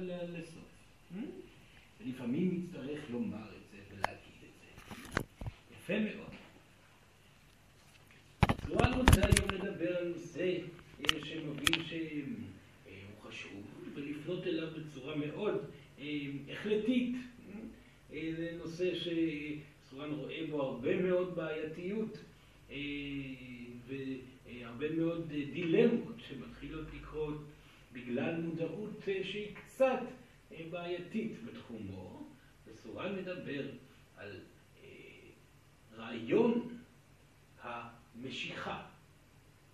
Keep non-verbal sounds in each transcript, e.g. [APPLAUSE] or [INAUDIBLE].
לסוף. לפעמים נצטרך לומר את זה ולהגיד את זה. יפה מאוד. לא אני רוצה היום לדבר על נושא שמבין שהוא חשוב ולפנות אליו בצורה מאוד החלטית. זה נושא שסורן רואה בו הרבה מאוד בעייתיות והרבה מאוד דילמות שמתחילות לקרות בגלל מודעות שהיא קצת בעייתית בתחומו, וסורן מדבר על רעיון המשיכה.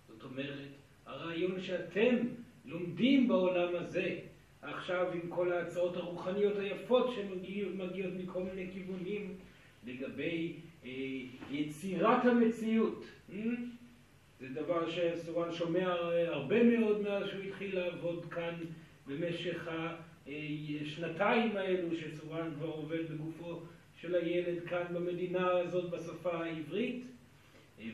זאת אומרת, הרעיון שאתם לומדים בעולם הזה, עכשיו עם כל ההצעות הרוחניות היפות שמגיעות מכל מיני כיוונים לגבי יצירת המציאות. זה דבר שסורן שומע הרבה מאוד מאז שהוא התחיל לעבוד כאן במשך השנתיים האלו שסורן כבר עובד בגופו של הילד כאן במדינה הזאת בשפה העברית.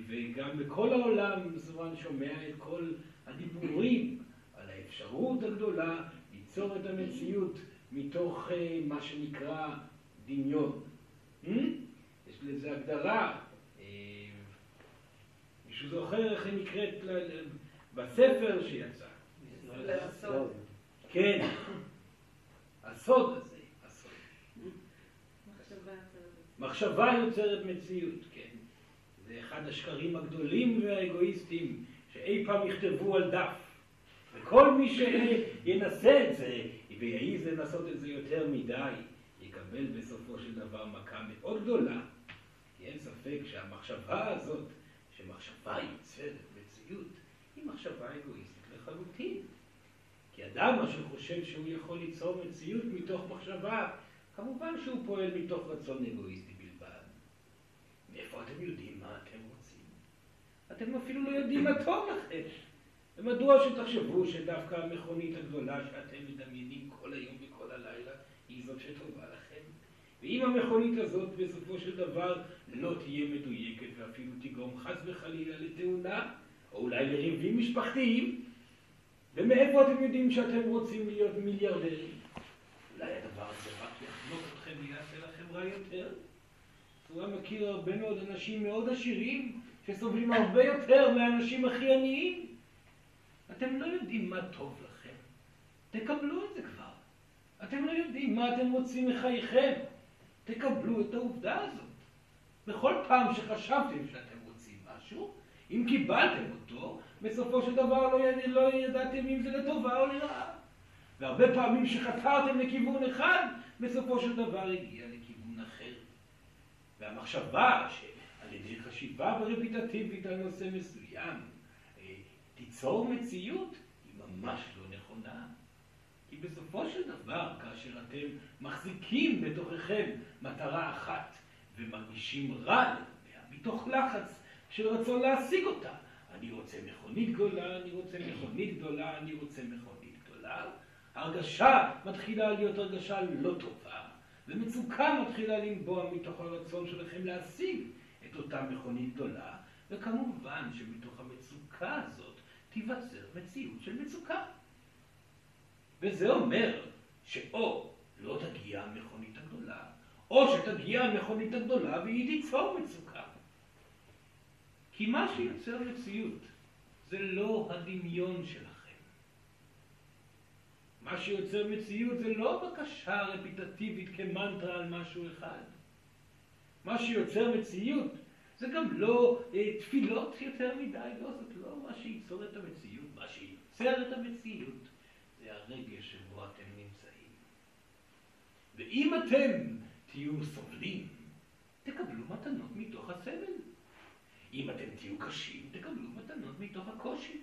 וגם בכל העולם סורן שומע את כל הדיבורים על האפשרות הגדולה ליצור את המציאות מתוך מה שנקרא דמיון. יש לזה הגדרה מישהו זוכר איך היא נקראת בספר שיצא? כן, הסוד הזה, הסוד. מחשבה יוצרת מציאות, כן. זה אחד השקרים הגדולים והאגואיסטיים שאי פעם יכתבו על דף. וכל מי שינסה את זה ויעז לנסות את זה יותר מדי, יקבל בסופו של דבר מכה מאוד גדולה. כי אין ספק שהמחשבה הזאת שמחשבה יוצרת מציאות, היא מחשבה אגואיסטית לחלוטין. כי אדם שחושב שהוא יכול ליצור מציאות מתוך מחשבה, כמובן שהוא פועל מתוך רצון אגואיסטי בלבד. מאיפה אתם יודעים מה אתם רוצים? אתם אפילו לא יודעים מה טוב לכם. ומדוע שתחשבו שדווקא המכונית הגדולה שאתם מדמיינים כל היום וכל הלילה, היא זאת שטובה לכם? ואם המכונית הזאת בסופו של דבר לא תהיה מדויקת ואפילו תגרום חס וחלילה לתאונה, או אולי לריבים משפחתיים, ומאיפה אתם יודעים שאתם רוצים להיות מיליארדרים? אולי הדבר הזה רק יחנוק אתכם ויעשה לכם רע יותר? הוא מכיר הרבה מאוד אנשים מאוד עשירים שסובלים הרבה יותר מהאנשים הכי עניים. אתם לא יודעים מה טוב לכם. תקבלו את זה כבר. אתם לא יודעים מה אתם רוצים מחייכם. תקבלו את העובדה הזאת. בכל פעם שחשבתם שאתם רוצים משהו, אם קיבלתם אותו, בסופו של דבר לא, יד... לא ידעתם אם זה לטובה או לרעה. והרבה פעמים שחתרתם לכיוון אחד, בסופו של דבר הגיע לכיוון אחר. והמחשבה שעל ידי חשיבה רפיטטיבית על נושא מסוים תיצור מציאות, היא ממש לא. כי בסופו של דבר, כאשר אתם מחזיקים בתוככם מטרה אחת ומרגישים רע לגביה, מתוך לחץ של רצון להשיג אותה, אני רוצה מכונית גדולה, אני רוצה מכונית גדולה, אני רוצה מכונית גדולה, הרגשה מתחילה להיות הרגשה לא טובה, ומצוקה מתחילה לנבוע מתוך הרצון שלכם להשיג את אותה מכונית גדולה, וכמובן שמתוך המצוקה הזאת תיווצר מציאות של מצוקה. וזה אומר שאו לא תגיע המכונית הגדולה, או שתגיע המכונית הגדולה והיא תיצור מצוקה. כי מה שיוצר מציאות זה לא הדמיון שלכם. מה שיוצר מציאות זה לא בקשה רפיטטיבית כמנטרה על משהו אחד. מה שיוצר מציאות זה גם לא אה, תפילות יותר מדי, לא, זאת לא מה שייצור את המציאות. מה שיוצר את המציאות הרגש שבו אתם נמצאים. ואם אתם תהיו סובלים, תקבלו מתנות מתוך הסבל. אם אתם תהיו קשים, תקבלו מתנות מתוך הקושי.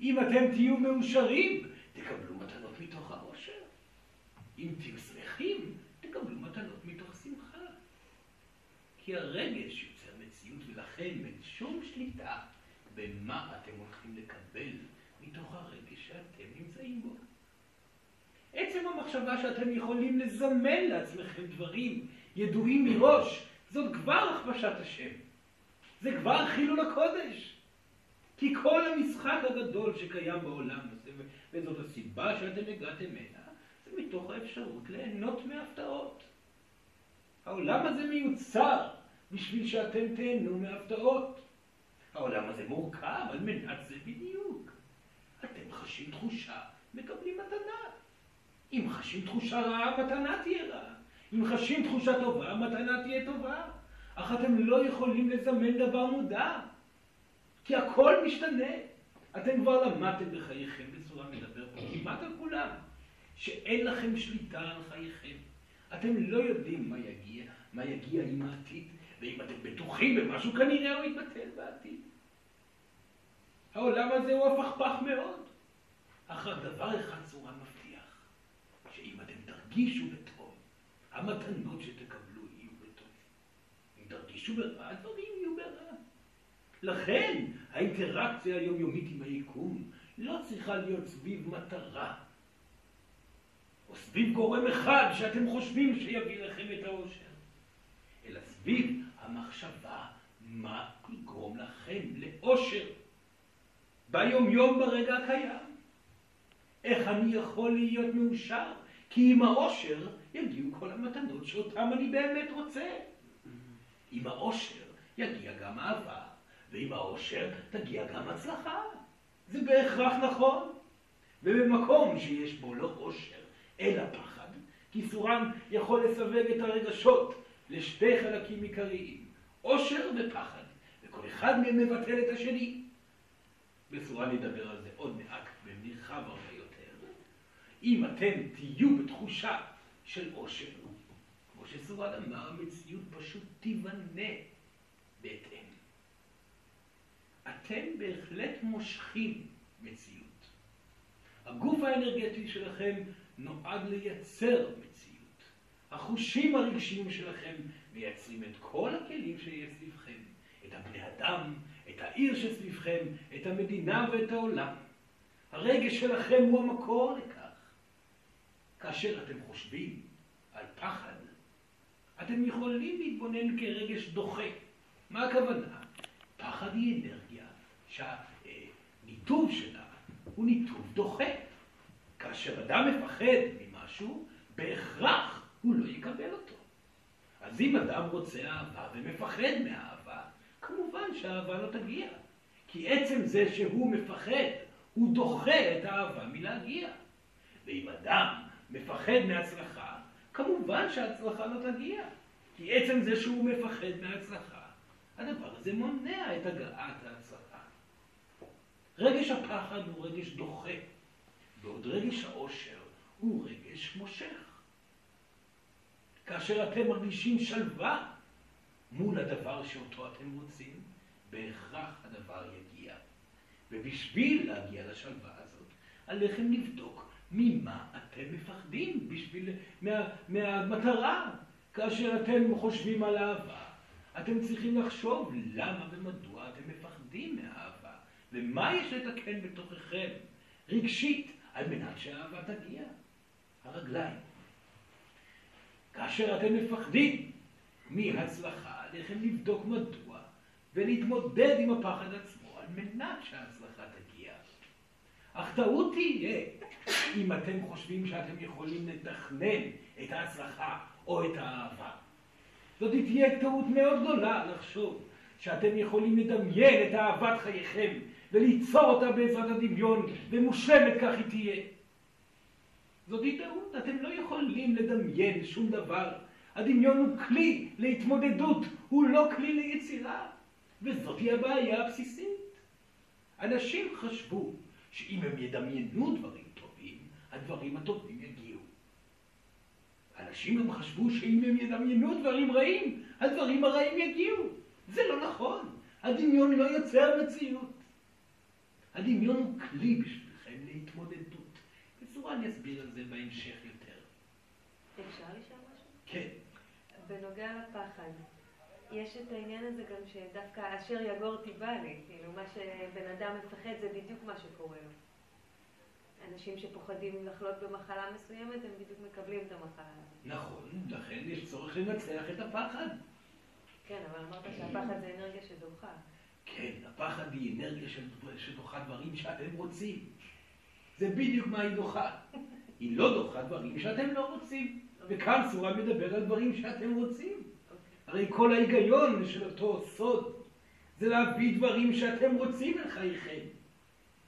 אם אתם תהיו מאושרים, תקבלו מתנות מתוך העושר. אם תהיו שמחים, תקבלו מתנות מתוך שמחה. כי הרגש יוצר מציאות, ולכן אין שום שליטה במה אתם הולכים לקבל מתוך הרגש שאתם נמצאים בו. עצם המחשבה שאתם יכולים לזמן לעצמכם דברים ידועים מראש, זאת כבר הכפשת השם. זה כבר חילול הקודש. כי כל המשחק הגדול שקיים בעולם הזה, וזאת הסיבה שאתם הגעתם הנה, זה ומתוך האפשרות ליהנות מהפתעות. העולם הזה מיוצר בשביל שאתם תהנו מהפתעות. העולם הזה מורכב על מנת זה בדיוק. אתם חשים תחושה, מקבלים מתנה. אם חשים תחושה רעה, המתנה תהיה רעה. אם חשים תחושה טובה, המתנה תהיה טובה. אך אתם לא יכולים לזמן דבר מודע, כי הכל משתנה. אתם כבר למדתם בחייכם בצורה מדבר פה, כמעט על כולם, שאין לכם שליטה על חייכם. אתם לא יודעים מה יגיע, מה יגיע עם העתיד, ואם אתם בטוחים במשהו, כנראה הוא יתבטל בעתיד. העולם הזה הוא הפכפך מאוד, אך רק דבר אחד צורה אתם תרגישו בטוב, המתנות שתקבלו יהיו בטוב. אם תרגישו ברע, הדברים יהיו ברע. לכן האינטראקציה היומיומית עם היקום לא צריכה להיות סביב מטרה, או סביב גורם אחד שאתם חושבים שיביא לכם את האושר, אלא סביב המחשבה מה יגרום לכם לאושר ביומיום ברגע הקיים. איך אני יכול להיות מאושר? כי עם האושר יגיעו כל המתנות שאותם אני באמת רוצה. עם האושר יגיע גם אהבה, ועם האושר תגיע גם הצלחה. זה בהכרח נכון. ובמקום שיש בו לא אושר, אלא פחד, כי סורן יכול לסווג את הרגשות לשתי חלקים עיקריים, אושר ופחד, וכל אחד מהם מבטל את השני. בסורן נדבר על זה עוד מעט במרחב הרבה. אם אתם תהיו בתחושה של אושר, כמו שסורן אמר, המציאות פשוט תיבנה בהתאם. אתם בהחלט מושכים מציאות. הגוף האנרגטי שלכם נועד לייצר מציאות. החושים הרגשיים שלכם מייצרים את כל הכלים שיש סביבכם. את הבני אדם, את העיר שסביבכם, את המדינה ואת העולם. הרגש שלכם הוא המקור לכך. כאשר אתם חושבים על פחד, אתם יכולים להתבונן כרגש דוחה. מה הכוונה? פחד היא אנרגיה שהניתוב שלה הוא ניתוב דוחה. כאשר אדם מפחד ממשהו, בהכרח הוא לא יקבל אותו. אז אם אדם רוצה אהבה ומפחד מאהבה, כמובן שהאהבה לא תגיע. כי עצם זה שהוא מפחד, הוא דוחה את האהבה מלהגיע. ואם אדם מפחד מהצלחה, כמובן שההצלחה לא תגיע. כי עצם זה שהוא מפחד מהצלחה, הדבר הזה מונע את הגעת ההצלחה. רגש הפחד הוא רגש דוחה, בעוד רגש העושר הוא רגש מושך. כאשר אתם מרגישים שלווה מול הדבר שאותו אתם רוצים, בהכרח הדבר יגיע. ובשביל להגיע לשלווה הזאת, עליכם לבדוק ממה אתם מפחדים בשביל, מה, מהמטרה. כאשר אתם חושבים על אהבה, אתם צריכים לחשוב למה ומדוע אתם מפחדים מהאהבה, ומה יש לתקן בתוככם, רגשית, על מנת שהאהבה תגיע. הרגליים. כאשר אתם מפחדים מהצלחה, עליכם לבדוק מדוע ולהתמודד עם הפחד עצמו על מנת שההצלחה תגיע. אך טעות תהיה אם אתם חושבים שאתם יכולים לתכנן את ההצלחה או את האהבה. זאת תהיה טעות מאוד גדולה לחשוב שאתם יכולים לדמיין את אהבת חייכם וליצור אותה בעזרת הדמיון, ומושלמת כך היא תהיה. זאת טעות, אתם לא יכולים לדמיין שום דבר. הדמיון הוא כלי להתמודדות, הוא לא כלי ליצירה. וזאת היא הבעיה הבסיסית. אנשים חשבו שאם הם ידמיינו דברים טובים, הדברים הטובים יגיעו. אנשים גם חשבו שאם הם ידמיינו דברים רעים, הדברים הרעים יגיעו. זה לא נכון. הדמיון לא יוצר מציאות. הדמיון הוא כלי בשבילכם להתמודדות. בצורה אני אסביר על זה בהמשך יותר. אפשר לשאול משהו? כן. בנוגע לפחד, יש את העניין הזה גם שדווקא אשר יגור לי, כאילו מה שבן אדם מפחד זה בדיוק מה שקורה לו. אנשים שפוחדים לחלות במחלה מסוימת, הם בדיוק מקבלים את המחלה הזאת. נכון, לכן יש צורך לנצח את הפחד. כן, אבל אמרת שהפחד זה אנרגיה שדוחה. כן, הפחד היא אנרגיה שדוחה דברים שאתם רוצים. זה בדיוק מה היא דוחה. היא לא דוחה דברים שאתם לא רוצים. וכאן סורה מדבר על דברים שאתם רוצים. הרי כל ההיגיון של אותו סוד זה להביא דברים שאתם רוצים אל חייכם.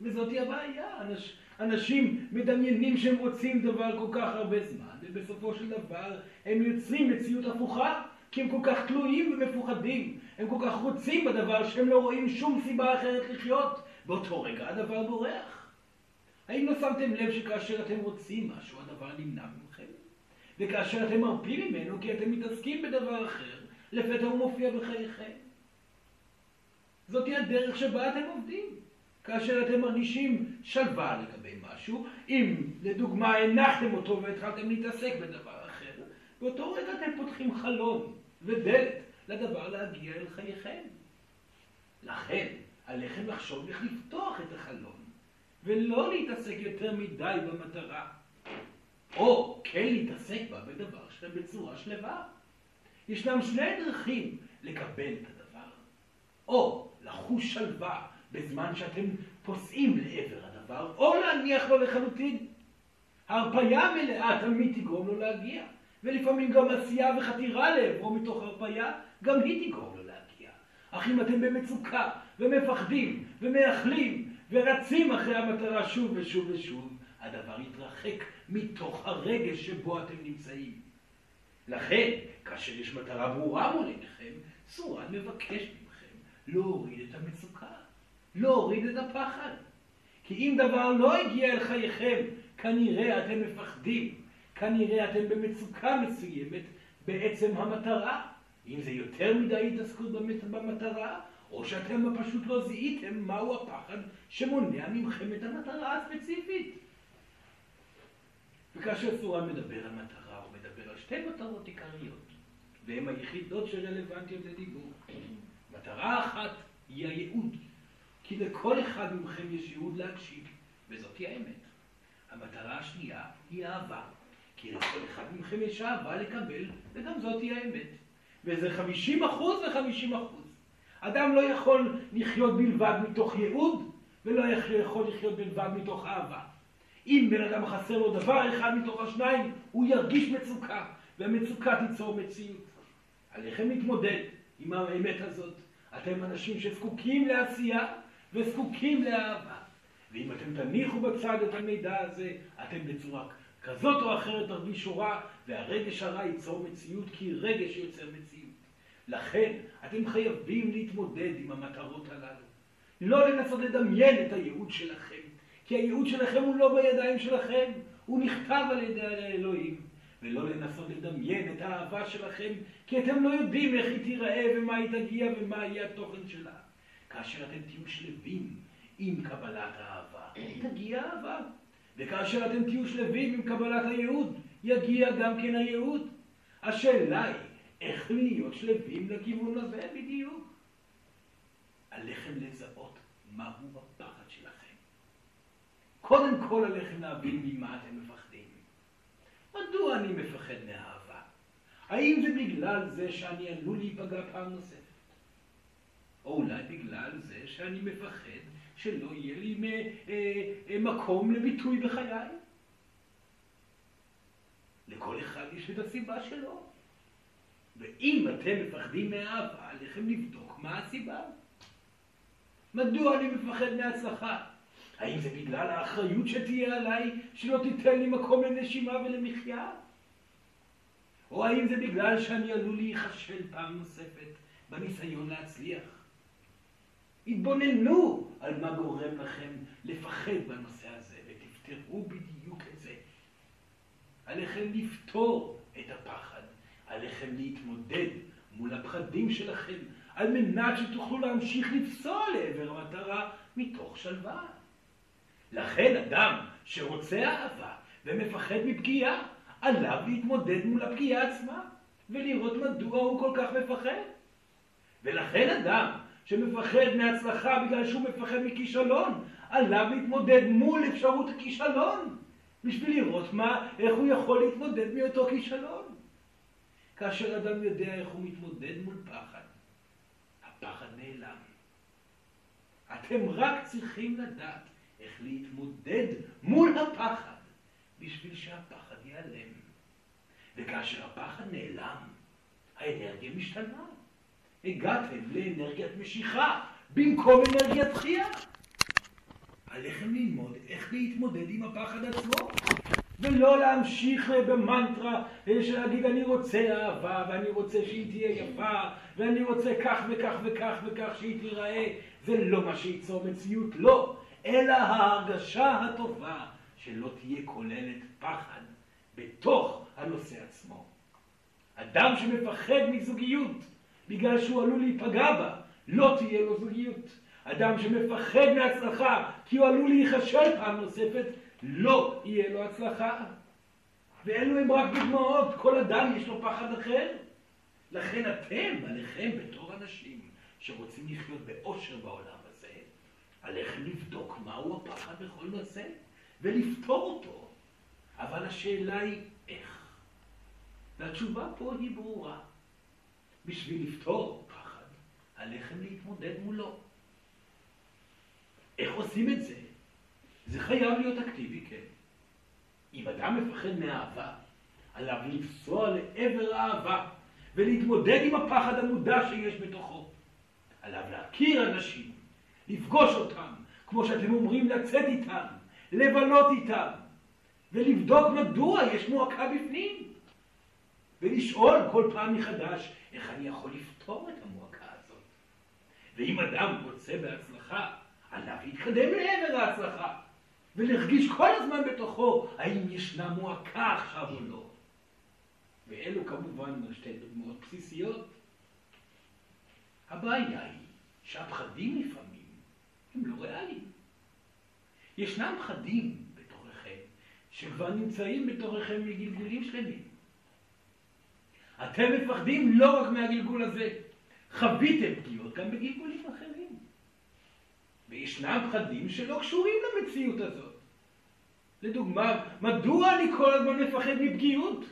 וזאתי הבעיה. אנש, אנשים מדמיינים שהם רוצים דבר כל כך הרבה זמן, ובסופו של דבר הם יוצרים מציאות הפוכה, כי הם כל כך תלויים ומפוחדים. הם כל כך רוצים בדבר שהם לא רואים שום סיבה אחרת לחיות. באותו רגע הדבר בורח. האם לא שמתם לב שכאשר אתם רוצים משהו, הדבר נמנע מכם? וכאשר אתם מרפים ממנו כי אתם מתעסקים בדבר אחר, לפתע הוא מופיע בחייכם. זאתי הדרך שבה אתם עובדים. כאשר אתם מרגישים שלווה לגבי משהו, אם לדוגמה הנחתם אותו והתחלתם להתעסק בדבר אחר, באותו רגע אתם פותחים חלון ודלת לדבר להגיע אל חייכם. לכן, עליכם לחשוב איך לפתוח את החלון, ולא להתעסק יותר מדי במטרה, או כן להתעסק בה בדבר שלכם בצורה שלווה. ישנם שני דרכים לקבל את הדבר, או לחוש שלווה בזמן שאתם פוסעים לעבר הדבר, או להניח לו לחלוטין. הרפאיה מלאה תמיד תגרום לו להגיע, ולפעמים גם עשייה וחתירה לעברו מתוך הרפאיה, גם היא תגרום לו להגיע. אך אם אתם במצוקה, ומפחדים, ומייחלים, ורצים אחרי המטרה שוב ושוב ושוב, הדבר יתרחק מתוך הרגש שבו אתם נמצאים. לכן, כאשר יש מטרה ברורה מול עיניכם, סורן מבקש מכם להוריד את המצוקה, להוריד את הפחד. כי אם דבר לא הגיע אל חייכם, כנראה אתם מפחדים, כנראה אתם במצוקה מסוימת בעצם המטרה. אם זה יותר מדי התעסקות במטרה, או שאתם פשוט לא זיהיתם מהו הפחד שמונע מכם את המטרה הספציפית. וכאשר סורן מדבר על מטרה, שתי מטרות עיקריות, והן היחידות שרלוונטיות לדיבור. מטרה אחת היא הייעוד, כי לכל אחד מכם יש ייעוד להקשיב, וזאתי האמת. המטרה השנייה היא אהבה, כי לכל אחד מכם יש אהבה לקבל, וגם זאתי האמת. וזה 50 אחוז ו-50 אחוז. אדם לא יכול לחיות בלבד מתוך ייעוד, ולא יכול לחיות בלבד מתוך אהבה. אם בן אדם חסר לו דבר אחד מתוך השניים, הוא ירגיש מצוקה, והמצוקה תיצור מציאות. עליכם להתמודד עם האמת הזאת. אתם אנשים שזקוקים לעשייה וזקוקים לאהבה. ואם אתם תניחו בצד את המידע הזה, אתם בצורה כזאת או אחרת תרגישו רע, והרגש הרע ייצור מציאות, כי רגש יוצר מציאות. לכן, אתם חייבים להתמודד עם המטרות הללו. לא לנסות לדמיין את הייעוד שלכם. כי הייעוד שלכם הוא לא בידיים שלכם, הוא נכתב על ידי האלוהים. ולא לנסות לדמיין את האהבה שלכם, כי אתם לא יודעים איך היא תיראה ומה היא תגיע ומה יהיה התוכן שלה. כאשר אתם תהיו שלווים עם קבלת האהבה, תגיע אהבה. וכאשר אתם תהיו שלווים עם קבלת הייעוד, יגיע גם כן הייעוד. השאלה היא, איך להיות שלווים לכיוון הזה בדיוק? עליכם לזהות מהו הפחד שלכם. קודם כל עליכם להבין ממה אתם מפחדים. מדוע אני מפחד מאהבה? האם זה בגלל זה שאני עלול להיפגע פעם נוספת? או אולי בגלל זה שאני מפחד שלא יהיה לי אה, אה, מקום לביטוי בחיי? לכל אחד יש את הסיבה שלו. ואם אתם מפחדים מאהבה, עליכם לבדוק מה הסיבה. מדוע אני מפחד מהצלחה? האם זה בגלל האחריות שתהיה עליי, שלא תיתן לי מקום לנשימה ולמחיה? או האם זה בגלל שאני עלול להיכשל פעם נוספת בניסיון להצליח? התבוננו על מה גורם לכם לפחד בנושא הזה, ותפתרו בדיוק את זה. עליכם לפתור את הפחד, עליכם להתמודד מול הפחדים שלכם, על מנת שתוכלו להמשיך לפסוע לעבר המטרה מתוך שלווה. לכן אדם שרוצה אהבה ומפחד מפגיעה, עליו להתמודד מול הפגיעה עצמה, ולראות מדוע הוא כל כך מפחד. ולכן אדם שמפחד מהצלחה בגלל שהוא מפחד מכישלון, עליו להתמודד מול אפשרות הכישלון, בשביל לראות מה, איך הוא יכול להתמודד מאותו כישלון. כאשר אדם יודע איך הוא מתמודד מול פחד, הפחד נעלם. אתם רק צריכים לדעת איך להתמודד מול הפחד בשביל שהפחד ייעלם. וכאשר הפחד נעלם, האנרגיה משתנה. הגעתם לאנרגיית משיכה במקום אנרגיית דחייה. עליכם ללמוד איך להתמודד עם הפחד עצמו, ולא להמשיך במנטרה של להגיד אני רוצה אהבה, ואני רוצה שהיא תהיה יפה, ואני רוצה כך וכך וכך וכך שהיא תיראה. זה לא מה שייצור מציאות, לא, אלא ההרגשה הטובה שלא תהיה כוללת פחד בתוך הנושא עצמו. אדם שמפחד מזוגיות בגלל שהוא עלול להיפגע בה, לא תהיה לו זוגיות. אדם שמפחד מהצלחה כי הוא עלול להיכשל פעם נוספת, לא יהיה לו הצלחה. ואלו הם רק דוגמאות, כל אדם יש לו פחד אחר. לכן אתם, עליכם בתור אנשים שרוצים לחיות באושר בעולם הזה, עליכם לבדוק מהו הפחד בכל נושא ולפתור אותו. אבל השאלה היא איך. והתשובה פה היא ברורה. בשביל לפתור פחד, עליכם להתמודד מולו. איך עושים את זה? זה חייב להיות אקטיבי, כן. אם אדם מפחד מאהבה, עליו לפסוע לעבר האהבה ולהתמודד עם הפחד המודע שיש בתוכו. עליו להכיר אנשים, לפגוש אותם, כמו שאתם אומרים, לצאת איתם, לבלות איתם, ולבדוק מדוע יש מועקה בפנים. ולשאול כל פעם מחדש איך אני יכול לפתור את המועקה הזאת. ואם אדם רוצה בהצלחה, עליו להתקדם לעבר ההצלחה, ולהרגיש כל הזמן בתוכו האם ישנה מועקה עכשיו או לא. ואלו כמובן שתי דוגמאות בסיסיות. הבעיה היא שהפחדים לפעמים הם לא ריאליים. ישנם פחדים בתוככם שכבר נמצאים בתוככם מגלגולים שלמים. אתם מפחדים לא רק מהגלגול הזה, חוויתם פגיעות גם בגלגולים אחרים. וישנם פחדים שלא קשורים למציאות הזאת. לדוגמה, מדוע אני כל הזמן מפחד מפגיעות?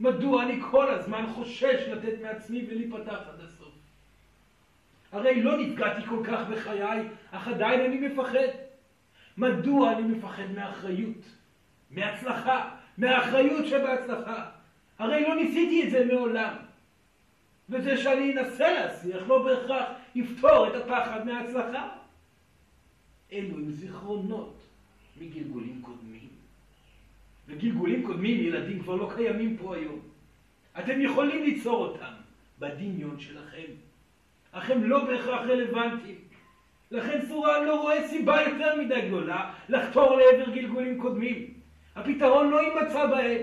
מדוע אני כל הזמן חושש לתת מעצמי ולהיפתח עד הסוף? הרי לא נפגעתי כל כך בחיי, אך עדיין אני מפחד. מדוע אני מפחד מאחריות? מהצלחה, מהאחריות שבהצלחה. הרי לא ניסיתי את זה מעולם. וזה שאני אנסה להצליח לא בהכרח יפתור את הפחד מההצלחה. אלו הם זיכרונות מגלגולים קודמים. וגלגולים קודמים, ילדים כבר לא קיימים פה היום. אתם יכולים ליצור אותם בדמיון שלכם, אך הם לא בהכרח רלוונטיים. לכן סורן לא רואה סיבה יותר מדי גדולה לחתור לעבר גלגולים קודמים. הפתרון לא יימצא בהם.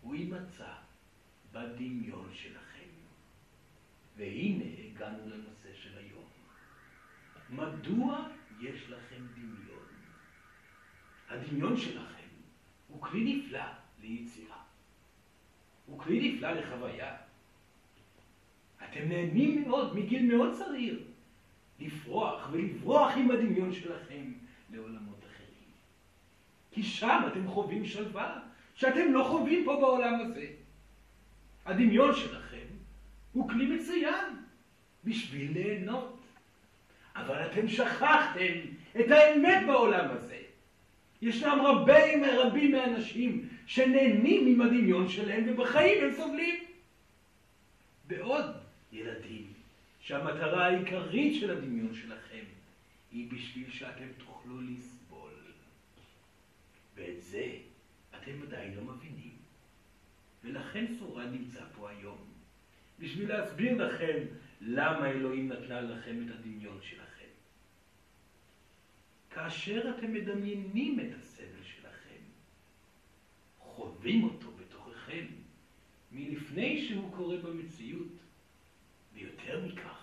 הוא יימצא בדמיון שלכם. והנה הגענו לנושא של היום. מדוע יש לכם דמיון? הדמיון שלכם הוא כלי נפלא ליצירה. הוא כלי נפלא לחוויה. אתם נהנים מאוד מגיל מאוד צעיר לפרוח ולברוח עם הדמיון שלכם לעולמות אחרים. כי שם אתם חווים שלווה, שאתם לא חווים פה בעולם הזה. הדמיון שלכם הוא כלי מצוין בשביל ליהנות. אבל אתם שכחתם את האמת בעולם הזה. ישנם רבים רבים מהאנשים שנהנים עם הדמיון שלהם ובחיים הם סובלים. בעוד שהמטרה העיקרית של הדמיון שלכם היא בשביל שאתם תוכלו לסבול. ואת זה אתם ודאי לא מבינים. ולכן סורה נמצא פה היום, בשביל להסביר לכם למה אלוהים נתנה לכם את הדמיון שלכם. כאשר אתם מדמיינים את הסבל שלכם, חווים אותו בתוככם, מלפני שהוא קורה במציאות, ויותר מכך,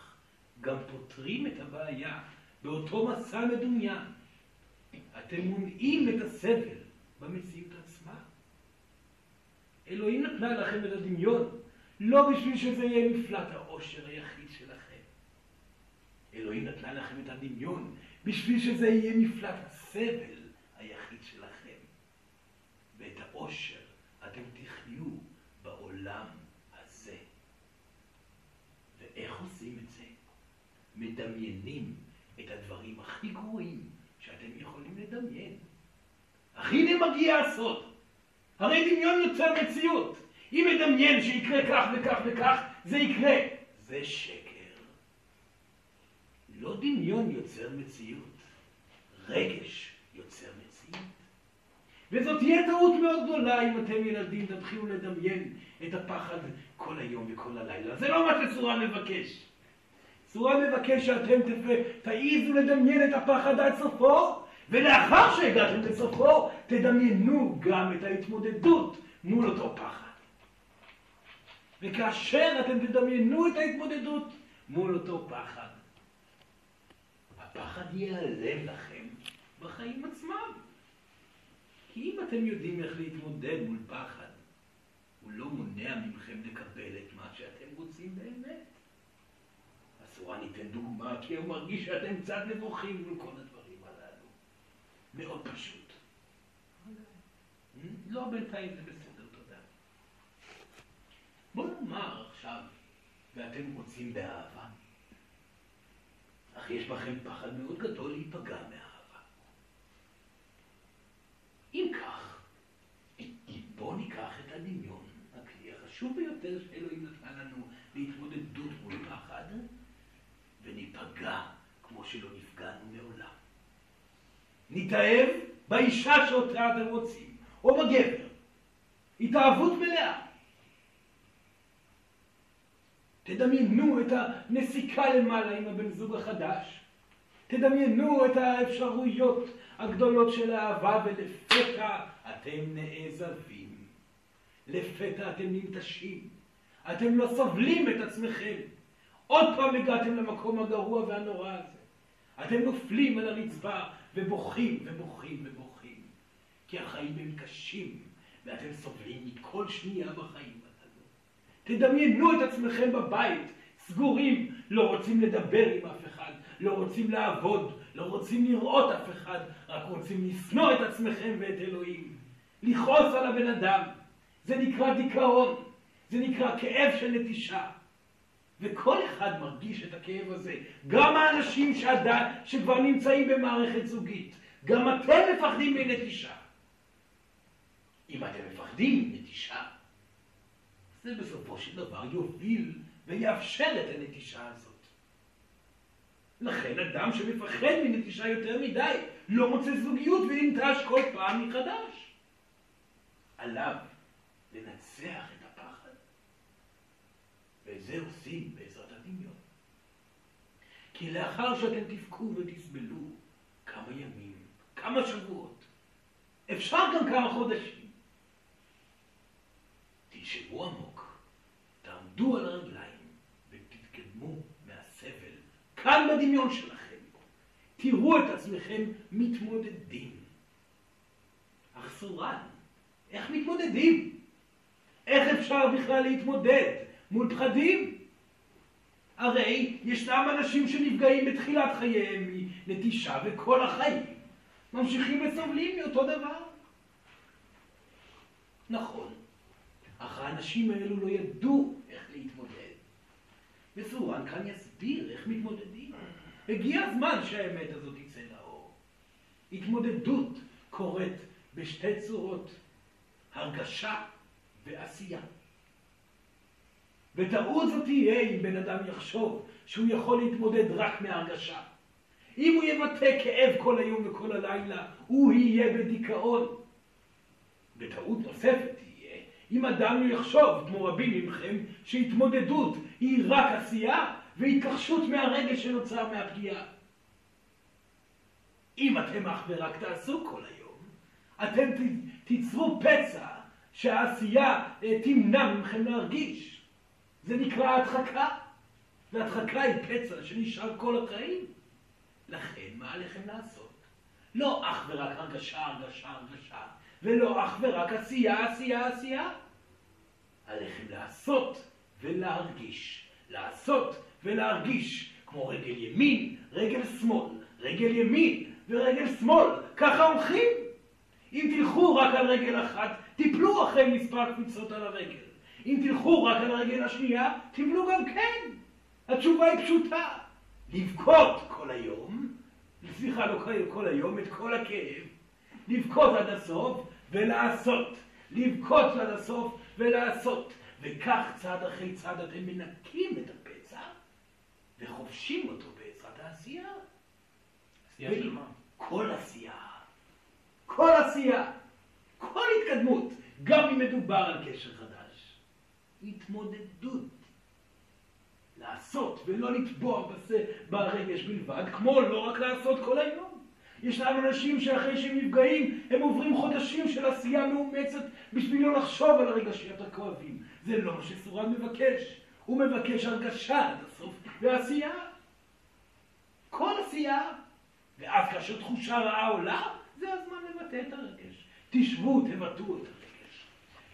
גם פותרים את הבעיה באותו מסע מדומיין. אתם מונעים את הסבל במציאות עצמה. אלוהים נתנה לכם את הדמיון, לא בשביל שזה יהיה מפלט העושר היחיד שלכם. אלוהים נתנה לכם את הדמיון בשביל שזה יהיה מפלט הסבל היחיד שלכם. ואת העושר אתם תחיו בעולם הזה. ואיך עושים את זה? מדמיינים את הדברים הכי גרועים שאתם יכולים לדמיין. אך הנה מגיע הסוד. הרי דמיון יוצר מציאות. אם מדמיין שיקרה כך וכך וכך, זה יקרה. זה שקר. לא דמיון יוצר מציאות, רגש יוצר מציאות. וזאת תהיה טעות מאוד גדולה אם אתם ילדים תתחילו לדמיין את הפחד כל היום וכל הלילה. זה לא מה שצורה מבקש. צורה מבקש שאתם תעיזו לדמיין את הפחד עד סופו, ולאחר שהגעתם לסופו, תדמיינו גם את ההתמודדות מול אותו פחד. וכאשר אתם תדמיינו את ההתמודדות מול אותו פחד, הפחד ייעלם לכם בחיים עצמם. כי אם אתם יודעים איך להתמודד מול פחד, הוא לא מונע מכם לקבל את מה שאתם רוצים באמת. אסורה ניתן דוגמה, כי הוא מרגיש שאתם קצת נבוכים מול כל הדברים הללו. מאוד פשוט. לא, בינתיים זה בסדר, תודה. בואו נאמר עכשיו, ואתם רוצים באהבה, אך יש בכם פחד מאוד גדול להיפגע מאהבה. אם כך, בואו ניקח את הדמיון, הכלי החשוב ביותר שאלוהים נתן לנו להתמודדות מול פחד, וניפגע כמו שלא נפגענו מעולם. נתאהב באישה שאותה אתם רוצים, או בגבר. התאהבות מלאה. תדמיינו את הנסיקה למעלה עם הבן זוג החדש. תדמיינו את האפשרויות הגדולות של האהבה, ולפתע אתם נעזבים. לפתע אתם ננטשים. אתם לא סובלים את עצמכם. עוד פעם הגעתם למקום הגרוע והנורא הזה. אתם נופלים על הרצפה ובוכים ובוכים ובוכים. כי החיים הם קשים, ואתם סובלים מכל שנייה בחיים הללו. תדמיינו את עצמכם בבית, סגורים, לא רוצים לדבר עם אף אחד, לא רוצים לעבוד, לא רוצים לראות אף אחד, רק רוצים לשנוא את עצמכם ואת אלוהים. לכעוס על הבן אדם. זה נקרא דיכאון, זה נקרא כאב של נטישה. וכל אחד מרגיש את הכאב הזה. גם האנשים שעדיין, שכבר נמצאים במערכת זוגית. גם אתם מפחדים מנטישה. אם אתם מפחדים מנטישה, זה בסופו של דבר יוביל ויאפשר את הנטישה הזאת. לכן אדם שמפחד מנטישה יותר מדי לא מוצא זוגיות וננטש כל פעם מחדש. עליו לנצח ואת זה עושים בעזרת הדמיון. כי לאחר שאתם תבכו ותסבלו כמה ימים, כמה שבועות, אפשר גם כמה חודשים, תנשמו עמוק, תעמדו על הרגליים ותתקדמו מהסבל, כאן בדמיון שלכם. תראו את עצמכם מתמודדים. אך סורן, איך מתמודדים? איך אפשר בכלל להתמודד מול פחדים. הרי ישנם אנשים שנפגעים בתחילת חייהם מנטישה וכל החיים ממשיכים וסובלים מאותו דבר. נכון, אך האנשים האלו לא ידעו איך להתמודד. וסורן כאן יסביר איך מתמודדים. הגיע הזמן שהאמת הזאת תצא לאור. התמודדות קורית בשתי צורות, הרגשה ועשייה. וטעות זאת תהיה אם בן אדם יחשוב שהוא יכול להתמודד רק מהרגשה. אם הוא יבטא כאב כל היום וכל הלילה, הוא יהיה בדיכאון. וטעות נוספת תהיה אם אדם יחשוב, כמו רבים מכם, שהתמודדות היא רק עשייה והתכחשות מהרגש שנוצר מהפגיעה. אם אתם אך ורק תעשו כל היום, אתם תיצרו פצע שהעשייה אה, תמנע מכם להרגיש. זה נקרא הדחקה. והדחקה היא פצע שנשאר כל החיים. לכן, מה עליכם לעשות? לא אך ורק הרגשה, הרגשה, הרגשה, ולא אך ורק עשייה, עשייה, עשייה. עליכם לעשות ולהרגיש. לעשות ולהרגיש, כמו רגל ימין, רגל שמאל, רגל ימין ורגל שמאל. ככה הולכים. אם תלכו רק על רגל אחת, תיפלו אחרי מספר קפיצות על הרגל. אם תלכו רק על הרגל השנייה, תבלו גם כן. התשובה היא פשוטה. לבכות כל היום, סליחה, לא כל היום, את כל הכאב, לבכות עד הסוף ולעשות. לבכות עד הסוף ולעשות. וכך צעד אחרי צעד אתם מנקים את הפצע וחופשים אותו בעזרת העשייה. עשייה של מה? כל עשייה. כל עשייה. כל התקדמות. גם אם מדובר על קשר חדש. התמודדות. לעשות ולא לטבוע ברגש בלבד, כמו לא רק לעשות כל היום. ישנם אנשים שאחרי שהם נפגעים, הם עוברים חודשים של עשייה מאומצת בשביל לא לחשוב על הרגשות הכואבים. זה לא מה שסורן מבקש. הוא מבקש הרגשה עד הסוף ועשייה. כל עשייה. ואז כאשר תחושה רעה עולה, זה הזמן לבטא את הרגש. תשבו, תבטאו את הרגש.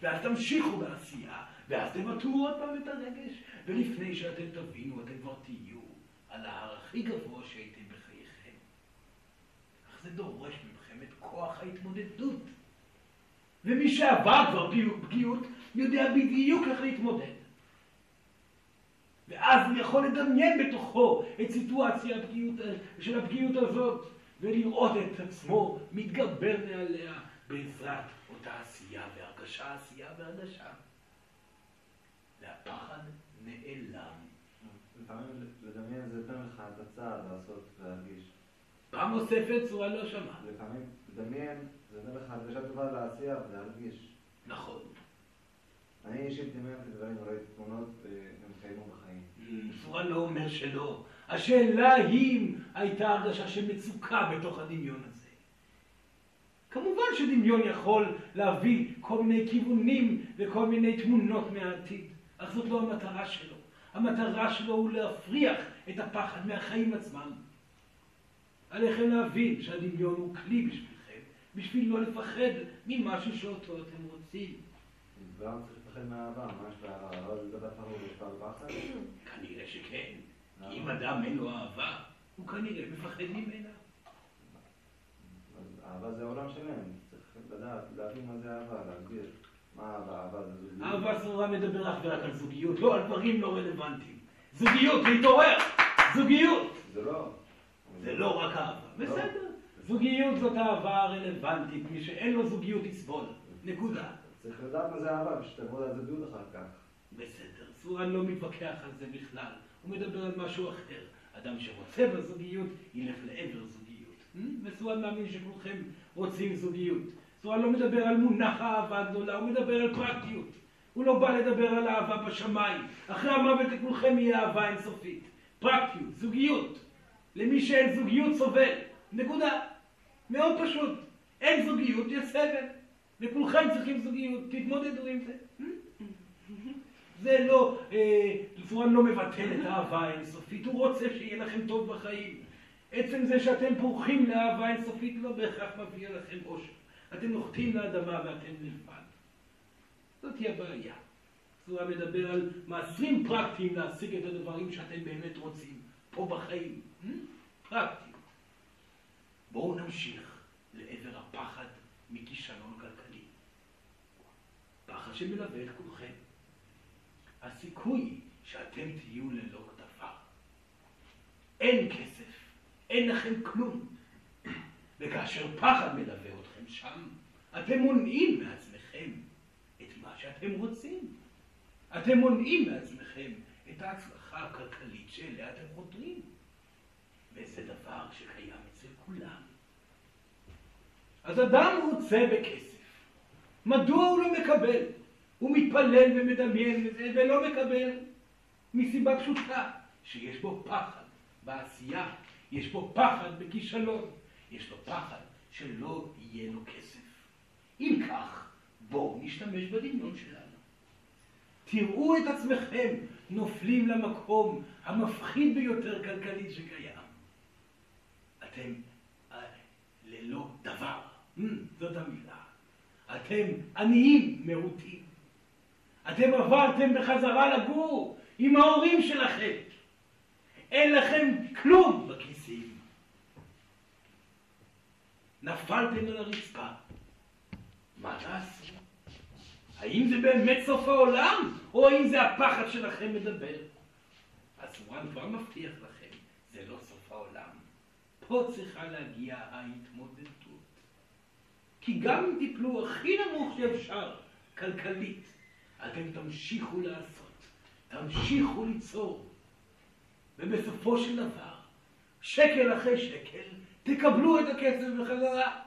ואז תמשיכו בעשייה, ואז תבטאו עוד פעם את הרגש. ולפני שאתם תבינו, אתם כבר תהיו על ההר הכי גבוה שהייתם בחייכם. אך זה דורש מכם את כוח ההתמודדות. ומי שעבר כבר פגיעות, יודע בדיוק איך להתמודד. ואז הוא יכול לדמיין בתוכו את סיטואציה הפגיעות, של הפגיעות הזאת, ולראות את עצמו מתגבר מעליה בעזרת אותה עשייה והרגשה, עשייה והרגשה. והפחד נעלם. לפעמים לדמיין זה יותר לך את הצעד לעשות ולהרגיש. פעם נוספת צורה לא שמע. לפעמים לדמיין זה יותר לך הרגשה טובה להציע ולהרגיש. נכון. אני אישית דמיינתי דברים, ראיתי תמונות והם קיימו בחיים. צורה לא אומר שלא. השאלה היא אם הייתה הרגשה של מצוקה בתוך הדמיון הזה. כמובן שדמיון יכול להביא כל מיני כיוונים וכל מיני תמונות מהעתיד, זאת לא המטרה שלו. המטרה שלו הוא להפריח את הפחד מהחיים עצמם. עליכם להבין שהדמיון הוא כלי בשבילכם, בשביל לא לפחד ממשהו שאותו אתם רוצים. גם צריך לפחד מהאהבה, מה יש באהבה? לא דווקא הוא יש פחד? כנראה שכן. אם אדם אין לו אהבה, הוא כנראה מפחד ממנה. אהבה זה עולם שלם, צריך לדעת, להבין מה זה אהבה, להגדיר. מה אהבה? אהבה זה זוגיות. אהבה סרורה מדבר אך ורק על זוגיות, לא על דברים לא רלוונטיים. זוגיות, להתעורר! זוגיות! זה לא. זה לא רק אהבה. בסדר. זוגיות זאת אהבה רלוונטית, מי שאין לו זוגיות יסבול. נקודה. צריך לדעת מה זה אהבה, ושתבוא לזוגיות אחר כך. בסדר. סורן לא מתווכח על זה בכלל. הוא מדבר על משהו אחר. אדם שרוצה בזוגיות, ילך לעבר זוגיות. וסורן מאמין שכולכם רוצים זוגיות. סורן לא מדבר על מונח האהבה הגדולה, הוא מדבר על פרקטיות. הוא לא בא לדבר על אהבה בשמיים. אחרי המוות לכולכם יהיה אהבה אינסופית. פרקטיות, זוגיות. למי שאין זוגיות סובל. נקודה. מאוד פשוט. אין זוגיות, יש סבל. וכולכם צריכים זוגיות, תתמודדו עם זה. [LAUGHS] זה לא, סורן לא מבטל את האהבה האינסופית, הוא רוצה שיהיה לכם טוב בחיים. עצם זה שאתם פורחים לאהבה אינסופית לא בהכרח מביא לכם אושר. אתם נוחתים לאדמה ואתם לבד. זאת היא הבעיה. סורן מדבר על מעשים פרקטיים להשיג את הדברים שאתם באמת רוצים, פה בחיים. פרקטיים. בואו נמשיך לעבר הפחד מכישלון כלכלי. פחד שמלווה את כולכם. הסיכוי שאתם תהיו ללא דבר. אין כסף, אין לכם כלום. וכאשר פחד מלווה אתכם שם, אתם מונעים מעצמכם את מה שאתם רוצים. אתם מונעים מעצמכם את ההצלחה הכלכלית שאליה אתם חותרים. וזה דבר שקיים אצל כולם. אז אדם רוצה בכסף. מדוע הוא לא מקבל? הוא מתפלל ומדמיין ולא מקבל מסיבה פשוטה, שיש בו פחד בעשייה, יש בו פחד בכישלון, יש לו פחד שלא יהיה לו כסף. אם כך, בואו נשתמש בדמיון שלנו. תראו את עצמכם נופלים למקום המפחיד ביותר כלכלית שקיים. אתם אה, ללא דבר, mm, זאת המילה. אתם עניים מעוטים. אתם עברתם בחזרה לגור עם ההורים שלכם. אין לכם כלום בכיסים. נפלתם על הרצפה. מה תעשו? האם זה באמת סוף העולם, או האם זה הפחד שלכם מדבר? הסורן כבר מבטיח לכם, זה לא סוף העולם. פה צריכה להגיע ההתמודדות. כי גם אם תיפלו הכי נמוך שאפשר, כלכלית, אתם תמשיכו לעשות, תמשיכו ליצור, ובסופו של דבר, שקל אחרי שקל, תקבלו את הכסף בחזרה.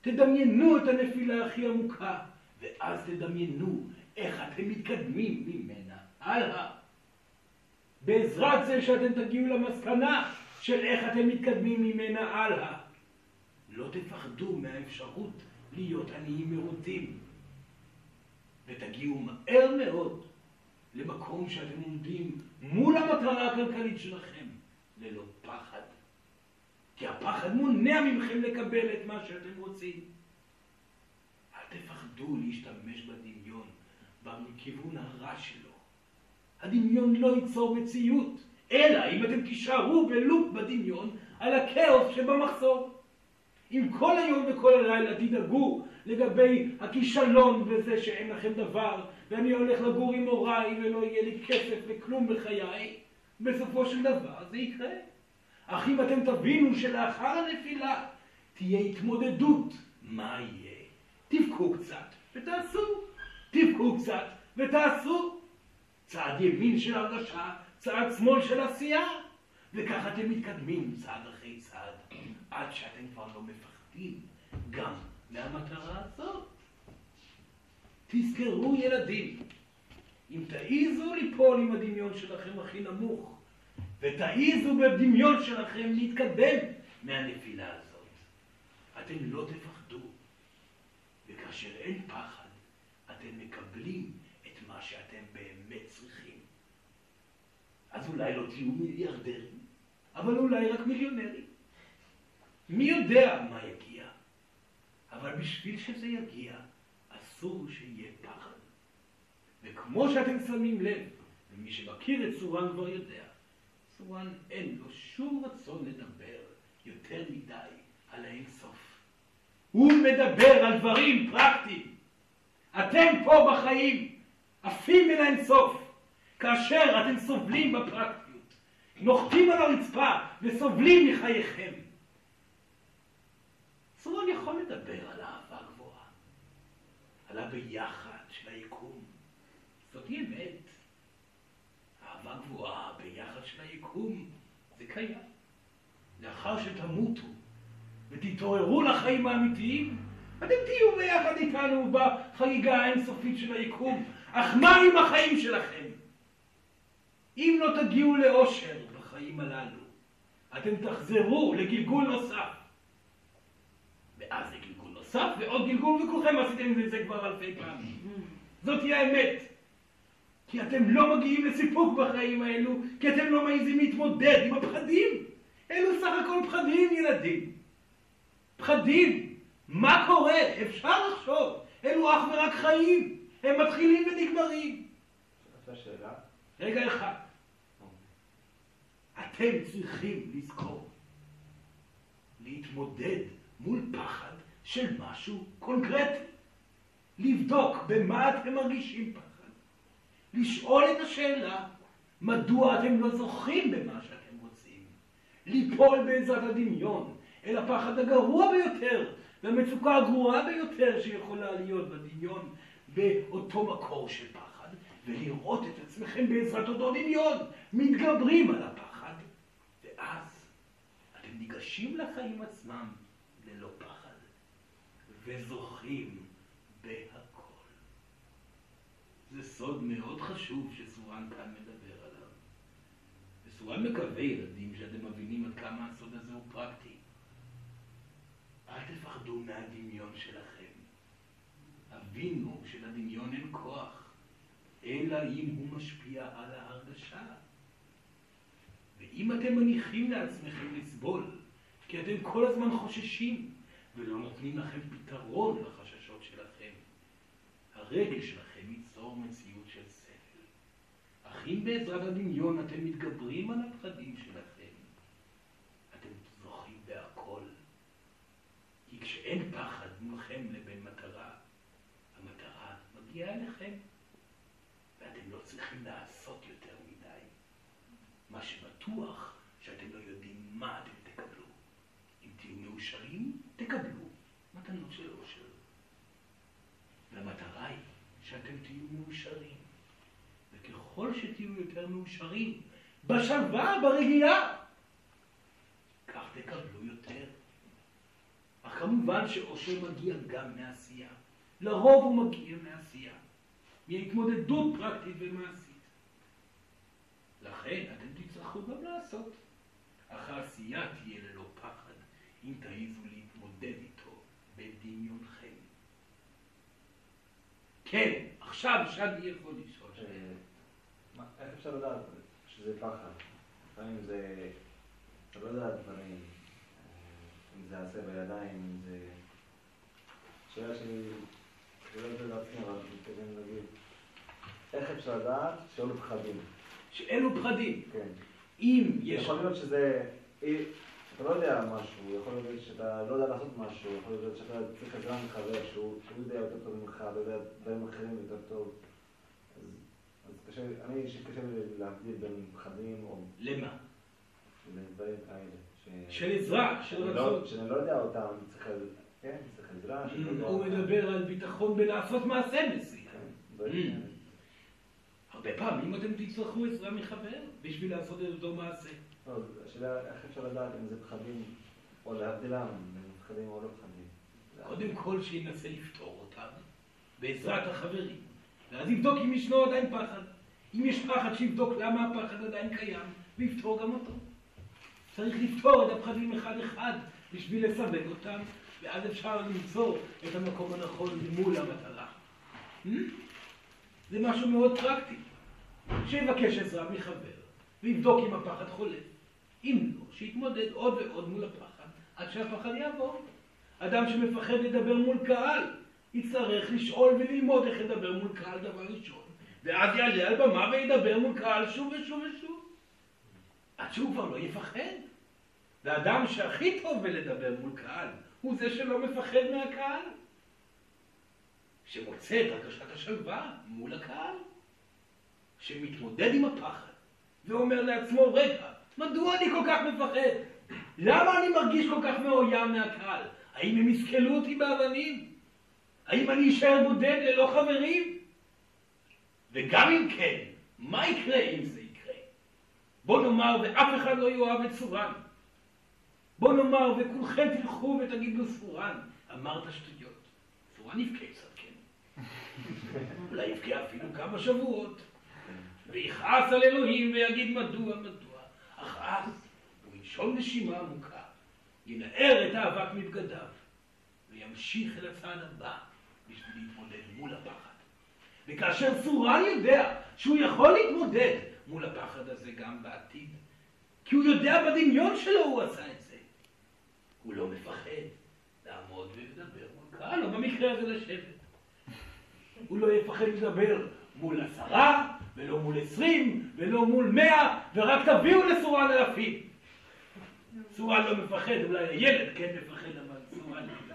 תדמיינו את הנפילה הכי עמוקה, ואז תדמיינו איך אתם מתקדמים ממנה הלאה. בעזרת זה שאתם תגיעו למסקנה של איך אתם מתקדמים ממנה הלאה. לא תפחדו מהאפשרות להיות עניים מרודים, ותגיעו מהר מאוד למקום שאתם עומדים מול המטרה הכלכלית שלכם, ללא פחד. כי הפחד מונע מכם לקבל את מה שאתם רוצים. אל תפחדו להשתמש בדמיון בכיוון הרע שלו. הדמיון לא ייצור מציאות, אלא אם אתם תישארו בלופ בדמיון על הכאוס שבמחסור. אם כל היום וכל הלילה תדאגו לגבי הכישלון וזה שאין לכם דבר, ואני הולך לגור עם הוריי ולא יהיה לי כסף וכלום בחיי, בסופו של דבר זה יקרה. אך אם אתם תבינו שלאחר הנפילה תהיה התמודדות, מה יהיה? תבכו קצת ותעשו, תבכו קצת ותעשו. צעד ימין של הרגשה, צעד שמאל של עשייה, וככה אתם מתקדמים צעד אחרי צעד, עד שאתם כבר לא מפחדים גם מהמטרה הזאת. תזכרו ילדים, אם תעיזו ליפול עם הדמיון שלכם הכי נמוך, ותעיזו בדמיון שלכם להתקדם מהנפילה הזאת. אתם לא תפחדו, וכאשר אין פחד, אתם מקבלים את מה שאתם באמת צריכים. אז אולי לא תהיו מיליארדרים, אבל אולי רק מיליונרים. מי יודע מה יגיע? אבל בשביל שזה יגיע, אסור שיהיה פחד. וכמו שאתם שמים לב, ומי שמכיר את סורן כבר יודע, סורן אין לו שום רצון לדבר יותר מדי על האינסוף. הוא מדבר על דברים פרקטיים. אתם פה בחיים עפים אל האינסוף, כאשר אתם סובלים בפרקטיות, נוחתים על הרצפה וסובלים מחייכם. סורן יכול לדבר על אהבה גבוהה, על הביחד של היקום. זאת אמת. אהבה גבוהה ביחד של היקום, זה קיים. לאחר שתמותו ותתעוררו לחיים האמיתיים, אתם תהיו ביחד איתנו בחגיגה האינסופית של היקום. אך מה עם החיים שלכם? אם לא תגיעו לאושר בחיים הללו, אתם תחזרו לגלגול נוסף. ואז לגלגול נוסף ועוד גלגול, וכולכם עשיתם את זה כבר אלפי פעמים. זאת היא האמת. כי אתם לא מגיעים לסיפוק בחיים האלו, כי אתם לא מעזים להתמודד עם הפחדים. אלו סך הכל פחדים, ילדים. פחדים. מה קורה? אפשר לחשוב. אלו אך ורק חיים. הם מתחילים ונגמרים. אפשר שאלה? רגע אחד. אתם צריכים לזכור להתמודד מול פחד של משהו קונקרטי. לבדוק במה אתם מרגישים פחד. לשאול את השאלה, מדוע אתם לא זוכים במה שאתם רוצים? ליפול בעזרת הדמיון אל הפחד הגרוע ביותר והמצוקה הגרועה ביותר שיכולה להיות בדמיון באותו מקור של פחד, ולראות את עצמכם בעזרת אותו דמיון מתגברים על הפחד, ואז אתם ניגשים לחיים עצמם ללא פחד, וזוכים בהכל. זה סוד מאוד חשוב שסורן כאן מדבר עליו. וסורן מקווה, ילדים, שאתם מבינים עד כמה הסוד הזה הוא פרקטי. אל תפחדו מהדמיון שלכם. הבינו שלדמיון אין כוח, אלא אם הוא משפיע על ההרגשה. ואם אתם מניחים לעצמכם לסבול, כי אתם כל הזמן חוששים, ולא נותנים לכם פתרון לחששות שלכם, הרגל שלכם מציאות של סבל. אך אם בעזרת הדמיון אתם מתגברים על הפחדים שלכם, אתם זוכים בהכל. כי כשאין פחד מולכם לבין מטרה, המטרה מגיעה אליכם, ואתם לא צריכים לעשות יותר מדי. מה שבטוח, שאתם לא יודעים מה אתם תקבלו. אם תהיו מאושרים, תקבלו הקטנות של אושר. והמטרה היא שאתם תהיו מאושרים. וככל שתהיו יותר מאושרים, בשלווה, ברגיעה, כך תקבלו יותר. אך כמובן שאושר מגיע גם מעשייה. לרוב הוא מגיע מעשייה. מהתמודדות פרקטית ומעשית. לכן אתם תצטרכו גם לעשות. אך העשייה תהיה ללא פחד, אם תעיזו להתמודד איתו בדמיונכם. כן, עכשיו שאני יכול לשאול. אה, איך אפשר לדעת שזה פחד? לפעמים זה... אתה לא יודע דברים, אה, אם זה יעשה בידיים, אם זה... שאלה שלי, אני לא יודע לעצמי, אבל אני מתכוון להגיד, איך אפשר לדעת שאלו פחדים? שאלו פחדים. כן. אם יש... יכול להיות שזה... אתה לא יודע משהו, יכול להיות שאתה לא יודע לעשות משהו, יכול להיות שאתה צריך עזרה מחבר שהוא שהוא יודע יותר טוב ממך, ויודע דברים אחרים יותר טוב. אז, קשה, אני אישית קשה לי להבדיל בין פחדים או למה? בין דברים כאלה. של עזרה, של לא- רצון. שאני לא יודע אותם, צריך, כן, צריך עזרה. שאני לא הוא. מדבר על ביטחון בלעשות מעשה מסוים. כן, כאלה. הרבה פעמים אתם תצטרכו עזרה מחבר בשביל לעשות את אותו מעשה. השאלה איך אפשר לדעת אם זה פחדים, או להבדילם בין פחדים או לא פחדים. קודם כל שינסה לפתור אותם בעזרת החברים. ואז יבדוק אם ישנו עדיין פחד. אם יש פחד, שיבדוק למה הפחד עדיין קיים, ויפתור גם אותו. צריך לפתור את הפחדים אחד-אחד בשביל לסווג אותם, ואז אפשר למצוא את המקום הנכון מול המטרה. Hmm? זה משהו מאוד פרקטי. שיבקש עזרה מחבר, ויבדוק אם הפחד חולף. אם לא, שיתמודד עוד ועוד מול הפחד, עד שהפחד יעבור. אדם שמפחד לדבר מול קהל, יצטרך לשאול וללמוד איך לדבר מול קהל דבר ראשון, ואז יעלה על במה וידבר מול קהל שוב ושוב ושוב. עד שהוא כבר לא יפחד. והאדם שהכי טוב בלדבר מול קהל, הוא זה שלא מפחד מהקהל. שמוצא את הרגשת השלווה מול הקהל. שמתמודד עם הפחד, ואומר לעצמו, רגע, מדוע אני כל כך מפחד? למה אני מרגיש כל כך מאוים מהקהל? האם הם יסקלו אותי באבנים? האם אני אשאר בודד ללא חברים? וגם אם כן, מה יקרה אם זה יקרה? בוא נאמר ואף אחד לא יאהב את סורן. בוא נאמר וכולכם תלכו ותגידו סורן, אמרת שטויות. סורן יבכה קצת, כן. [LAUGHS] אולי יבכה אפילו כמה שבועות. ויכעס על אלוהים ויגיד מדוע, מדוע. אך הוא ינשום נשימה עמוקה, ינער את האבק מבגדיו, וימשיך אל הצעד הבא בשביל להתמודד מול הפחד. וכאשר סורן יודע שהוא יכול להתמודד מול הפחד הזה גם בעתיד, כי הוא יודע בדמיון שלו הוא עשה את זה, הוא לא מפחד לעמוד ולדבר מול קהל, או במקרה הזה לשבת. הוא לא יפחד לדבר מול עשרה, ולא מול עשרים, ולא מול מאה, ורק תביאו לסורן אלפים. סורן לא מפחד, אולי הילד כן מפחד, אבל סורן לא מפחד.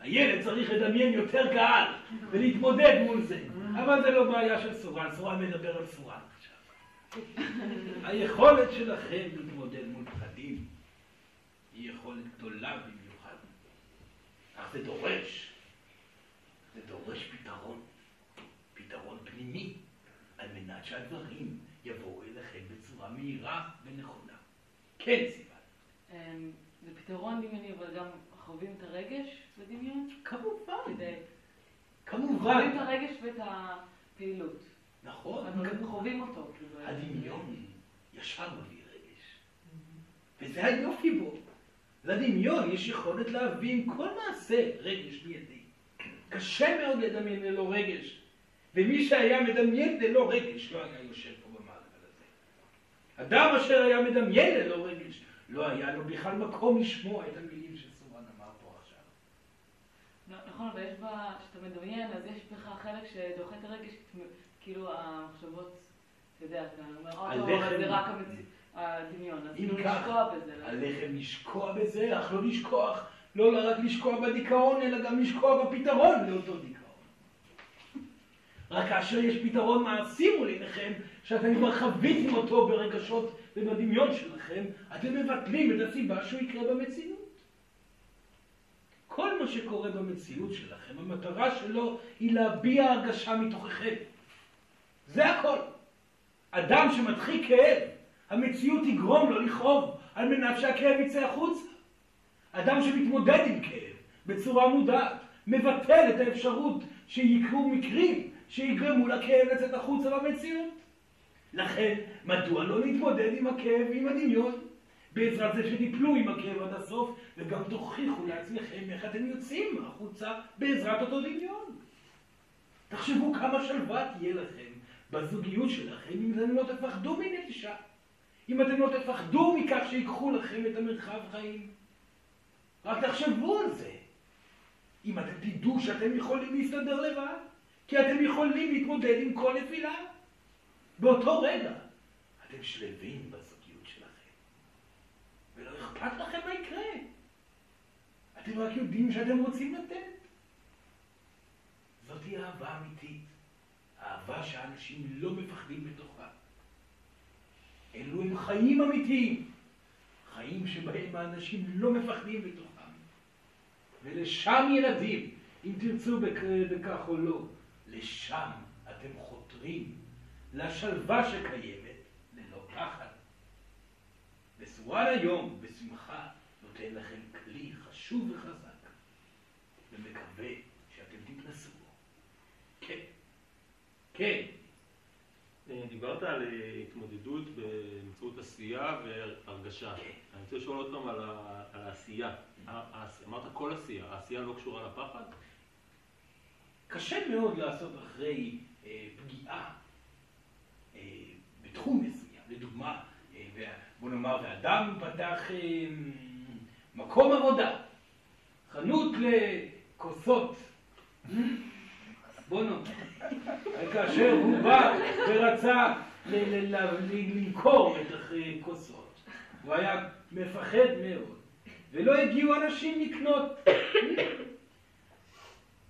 הילד צריך לדמיין יותר קהל ולהתמודד מול זה. אבל זה לא בעיה של סורן, סורן מדבר על סורן עכשיו. היכולת שלכם להתמודד מול פחדים היא יכולת גדולה במיוחד. אך זה דורש, זה דורש פתרון, מנת שהדברים יבואו אליכם בצורה מהירה ונכונה. כן, סיוון. אמ, זה פתרון דמיוני, אבל גם חווים את הרגש בדמיון? כמובן. כמובן. חווים את הרגש ואת הפעילות. נכון, כמובן. חווים אותו, כאילו. הדמיון ישר מביא רגש. וזה היופי בו. לדמיון יש יכולת להביא עם כל מעשה רגש מיידי. קשה מאוד לדמיין ללא רגש. ומי שהיה מדמיין ללא רגש לא היה יושב פה במעגל הזה. אדם אשר היה מדמיין ללא רגש, לא היה לו בכלל מקום לשמוע את המילים שסורן אמר פה עכשיו. לא, נכון, אבל יש בה, כשאתה מדמיין, אז יש בך חלק שדוחה את הרגש, כאילו המחשבות, אתה יודע, אתה אומר, "אוטו, אבל לחם." זה רק הדמיון, אז כאילו לשקוע בזה. לא? עליכם לשקוע בזה, אך לא לשכוח, לא רק לשקוע בדיכאון, אלא גם לשקוע בפתרון לאותו דיכאון. רק כאשר יש פתרון מעשי מול עיניכם, שאתם כבר חוויתם אותו ברגשות ובדמיון שלכם, אתם מבטלים את הסיבה שהוא יקרה במציאות. כל מה שקורה במציאות שלכם, המטרה שלו היא להביע הרגשה מתוככם. זה הכל. אדם שמדחיק כאב, המציאות תגרום לו לכאוב על מנת שהכאב יצא החוצה. אדם שמתמודד עם כאב בצורה מודעת, מבטל את האפשרות שיקרו מקרים שיגרמו לכאב לצאת החוצה במציאות. לכן, מדוע לא להתמודד עם הכאב ועם הדמיון? בעזרת זה שתיפלו עם הכאב עד הסוף, וגם תוכיחו לעצמכם איך אתם יוצאים החוצה בעזרת אותו דמיון. תחשבו כמה שלווה תהיה לכם בזוגיות שלכם אם אתם לא תפחדו מנטישה. אם אתם לא תפחדו מכך שיקחו לכם את המרחב חיים. רק תחשבו על זה. אם אתם תדעו שאתם יכולים להסתדר לבד, כי אתם יכולים להתמודד עם כל נפילה. באותו רגע אתם שלווים בזוגיות שלכם, ולא אכפת לכם מה יקרה. אתם רק יודעים שאתם רוצים לתת. זאתי אהבה אמיתית, אהבה שאנשים לא מפחדים בתוכה. אלו הם חיים אמיתיים, חיים שבהם האנשים לא מפחדים בתוכם. ולשם ילדים, אם תרצו בכך או לא, לשם אתם חותרים, לשלווה שקיימת ללא פחד. וסורן היום, בשמחה, נותן לכם כלי חשוב וחזק, ומקווה שאתם תתנסו בו. כן, כן. דיברת על התמודדות באמצעות עשייה והרגשה. כן. אני רוצה לשאול עוד פעם על העשייה. ה- אמרת כל עשייה, העשייה לא קשורה לפחד? קשה מאוד לעשות אחרי אה, פגיעה אה, בתחום מסוים. לדוגמה, אה, בוא נאמר, ואדם פתח אה, מקום עבודה, חנות לכוסות. בוא נאמר. כאשר הוא בא ורצה למכור את הכוסות, הוא היה מפחד מאוד, ולא הגיעו אנשים לקנות.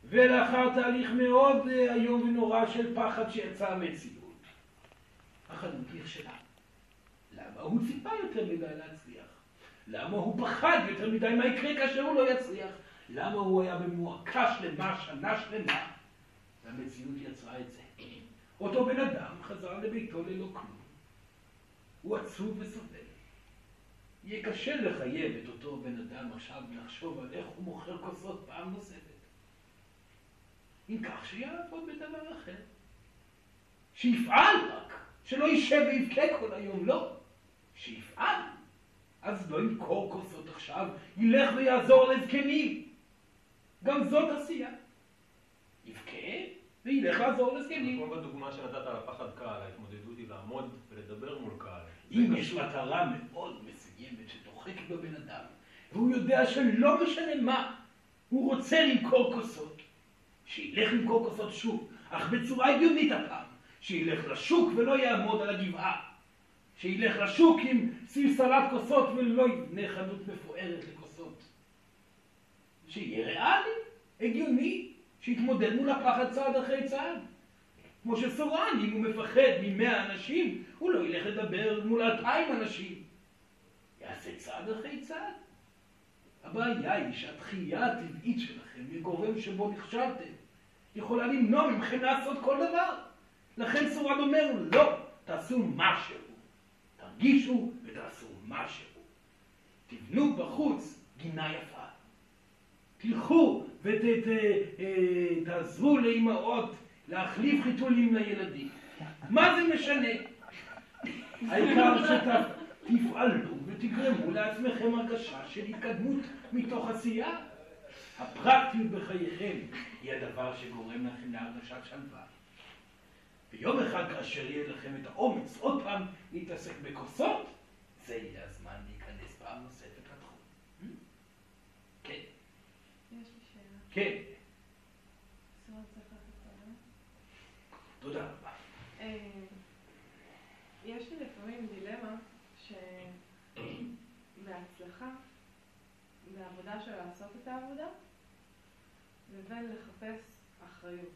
ולאחר תהליך מאוד אה, איום ונורא של פחד שיצא המציאות, החנות נכשלה. למה? הוא ציפה יותר מדי להצליח. למה הוא פחד יותר מדי מה יקרה כאשר הוא לא יצליח? למה הוא היה במועקה שלמה, שנה שלמה, והמציאות יצרה את זה. אותו בן אדם חזר לביתו ללא כלום. הוא עצוב וסובל. יהיה קשה לחייב את אותו בן אדם עכשיו לחשוב על איך הוא מוכר כוסות פעם נוספת. אם כך, שיעבוד בדבר אחר. שיפעל רק, שלא יישב ויבכה כל היום, לא. שיפעל. אז לא ימכור כוסות עכשיו, ילך ויעזור לזקנים. גם זאת עשייה. יבכה וילך לעזור לזקנים. כמו בדוגמה שנתת על הפחד קהל, ההתמודדות היא לעמוד ולדבר מול קהל. אם. יש מטרה מאוד מסוימת שדוחקת בבן אדם, והוא יודע שלא משנה מה, הוא רוצה למכור כוסות, שילך למכור כוסות שוב, אך בצורה הגיונית הפעם, שילך לשוק ולא יעמוד על הגבעה, שילך לשוק עם סלסלת כוסות ולא יבנה חנות מפוארת לכוסות. שיהיה ריאלי, הגיוני, שיתמודד מול הפחד צעד אחרי צעד. כמו שסורן, אם הוא מפחד ממאה אנשים, הוא לא ילך לדבר מול אלפיים אנשים. יעשה צעד אחרי צעד. הבעיה היא שהתחייה הטבעית שלכם מגורם שבו נכשלתם, יכולה למנוע מכם לעשות כל דבר. לכן סורן אומר, לא, תעשו משהו. תרגישו ותעשו משהו. תבנו בחוץ גינה יפה. תלכו ותעזרו לאימהות להחליף חיתולים לילדים. מה זה משנה? העיקר שתפעלו ותגרמו לעצמכם הרגשה של התקדמות מתוך עשייה. הפרקטיות בחייכם היא הדבר שגורם לכם להרגשת שלווה. ויום אחד כאשר יהיה לכם את האומץ עוד פעם להתעסק בכוסות, זה יהיה הזמן להיכנס פעם נוספת לתחום. כן, יש לי שאלה. כן. תודה רבה. אה, יש לי לפעמים דילמה שבהצלחה, בעבודה של לעשות את העבודה, לבין לחפש אחריות.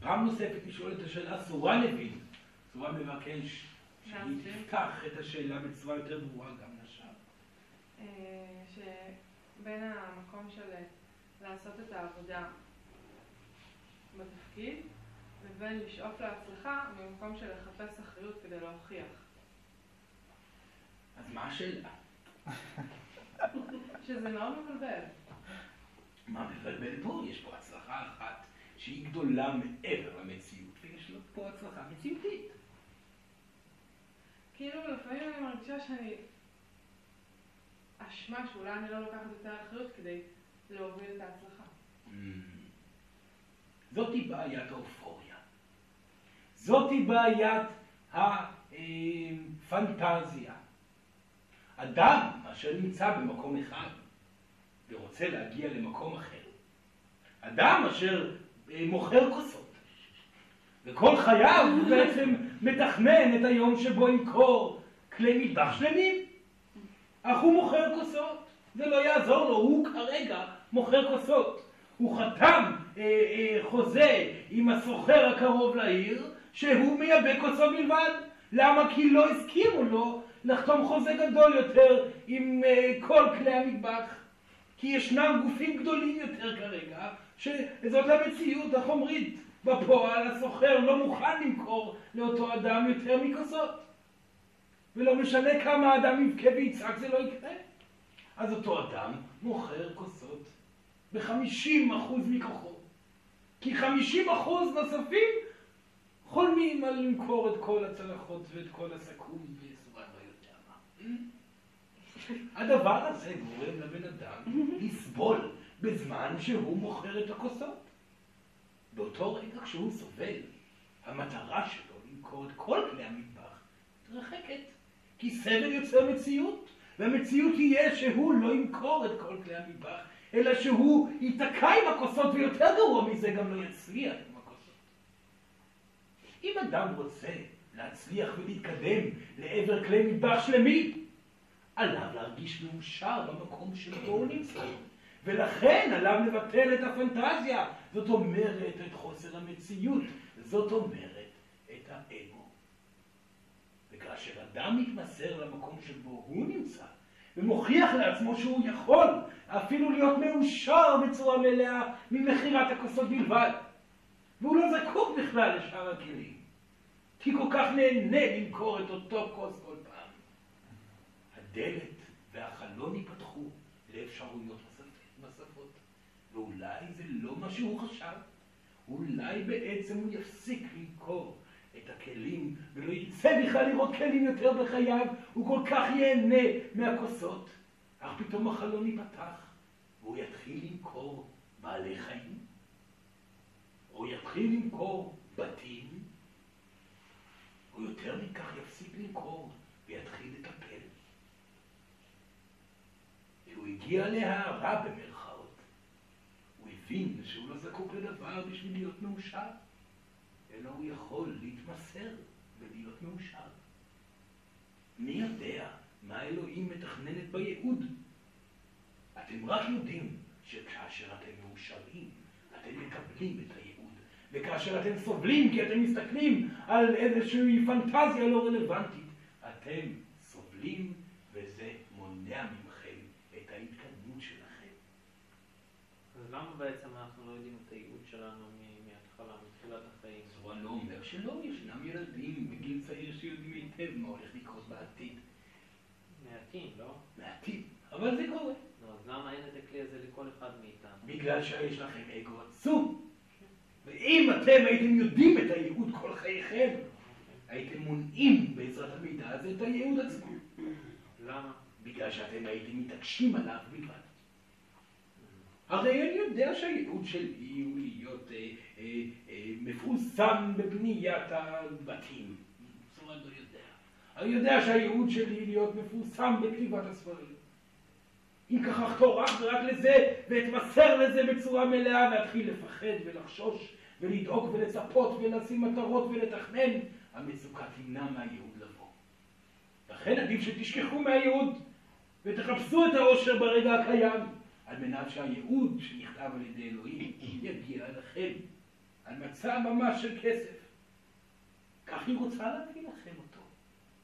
פעם נוספת לשאול את השאלה, סורן הבין. סורן מבקש שהיא. תפתח את השאלה בצורה יותר ברורה גם לשם. אה, שבין המקום של לעשות את העבודה בתפקיד לבין לשאוף להצלחה במקום של לחפש אחריות כדי להוכיח. אז מה השאלה? [LAUGHS] שזה מאוד מבלבל. מה מבלבל פה? יש פה הצלחה אחת שהיא גדולה מעבר למציאות, ויש לו פה הצלחה מציאותית. כאילו לפעמים אני מרגישה שאני אשמה שאולי אני לא לוקחת יותר אחריות כדי להוביל את ההצלחה. Mm. זאתי בעיית האופוריה. זאתי בעיית הפנטזיה. אדם אשר נמצא במקום אחד ורוצה להגיע למקום אחר, אדם אשר אה, מוכר כוסות, וכל חייו הוא בעצם מתכנן את היום שבו ימכור כלי מטבח שלמים, אך הוא מוכר כוסות, זה לא יעזור לו, הוא כרגע מוכר כוסות. הוא חתם אה, אה, חוזה עם הסוחר הקרוב לעיר שהוא מייבא כוסות בלבד. למה? כי לא הסכימו לו לחתום חוזה גדול יותר עם אה, כל כלי המטבח. כי ישנם גופים גדולים יותר כרגע, שזאת המציאות החומרית. בפועל הסוחר לא מוכן למכור לאותו אדם יותר מכוסות. ולא משנה כמה האדם יבכה ויצעק, זה לא יקרה. אז אותו אדם מוכר כוסות ב-50% מכוחו. כי 50% נוספים חולמים על למכור את כל הצלחות ואת כל הסכו"ם בסורן לא יודע מה. [LAUGHS] הדבר הזה גורם לבן אדם [LAUGHS] לסבול בזמן שהוא מוכר את הכוסות. באותו רגע כשהוא סובל, המטרה שלו למכור את כל כלי המטבח מתרחקת. כי סבל יוצר מציאות, והמציאות תהיה שהוא לא ימכור את כל כלי המטבח, אלא שהוא ייתקע עם הכוסות, ויותר גרוע מזה, גם לא יצליח עם הכוסות. אם אדם רוצה להצליח ולהתקדם לעבר כלי מטבח שלמים, עליו להרגיש מאושר במקום שבו הוא נמצא. ולכן עליו לבטל את הפנטזיה, זאת אומרת את חוסר המציאות, זאת אומרת את האגו. וכאשר אדם מתמסר למקום שבו הוא נמצא, ומוכיח לעצמו שהוא יכול אפילו להיות מאושר בצורה מלאה ממכירת הכוסות בלבד, והוא לא זקוק בכלל לשאר הכלים, כי כל כך נהנה למכור את אותו כוס כל פעם. הדלת והחלון ייפתחו לאפשרויות נוספות, ואולי זה לא מה שהוא חשב, אולי בעצם הוא יפסיק למכור את הכלים, ולא ירצה בכלל לראות כלים יותר בחייו, הוא כל כך ייהנה מהכוסות. אך פתאום החלון ייפתח, והוא יתחיל למכור בעלי חיים, או יתחיל למכור בתים, או יותר מכך יפסיק למכור ויתחיל לטפל. כשהוא הגיע להערה במרכאות, הוא הבין שהוא לא זקוק לדבר בשביל להיות מאושר. אלא הוא יכול להתמסר ולהיות מאושר. מי יודע מה אלוהים מתכננת בייעוד? אתם רק יודעים שכאשר אתם מאושרים, אתם מקבלים את הייעוד. וכאשר אתם סובלים כי אתם מסתכלים על איזושהי פנטזיה לא רלוונטית, אתם סובלים וזה מונע מכם את ההתקדמות שלכם. אז למה בעצם אנחנו לא יודעים את הייעוד שלנו מההתחלה, מתחילת החיים? זרוע לא אומר שלא, ישנם ילדים בגיל צעיר שיודעים היטב מה הולך לקרות בעתיד. מעטים, לא? מעטים, אבל זה קורה. אז למה אין את הכלי הזה לכל אחד מאיתנו? בגלל שיש לכם אגו עצום. ואם אתם הייתם יודעים את הייעוד כל חייכם, הייתם מונעים בעזרת המידע הזה את הייעוד עצמו. למה? בגלל שאתם הייתם מתעקשים עליו בלבד. הרי אני יודע שהייעוד שלי הוא להיות אה, אה, אה, מפורסם בבניית הבתים. אומרת, לא יודע. אני יודע שהייעוד שלי להיות מפורסם בכתיבת הספרים. אם כך אחתור ורק לזה, ואתמסר לזה בצורה מלאה, ואתחיל לפחד ולחשוש, ולדאוג ולצפות, ולשים מטרות ולתכנן, המצוקה תמנע מהייעוד לבוא. לכן עדיף שתשכחו מהייעוד, ותחפשו את האושר ברגע הקיים. על מנת שהייעוד שנכתב על ידי אלוהים יגיע אליכם, על מצע ממש של כסף. כך היא רוצה להביא לכם אותו.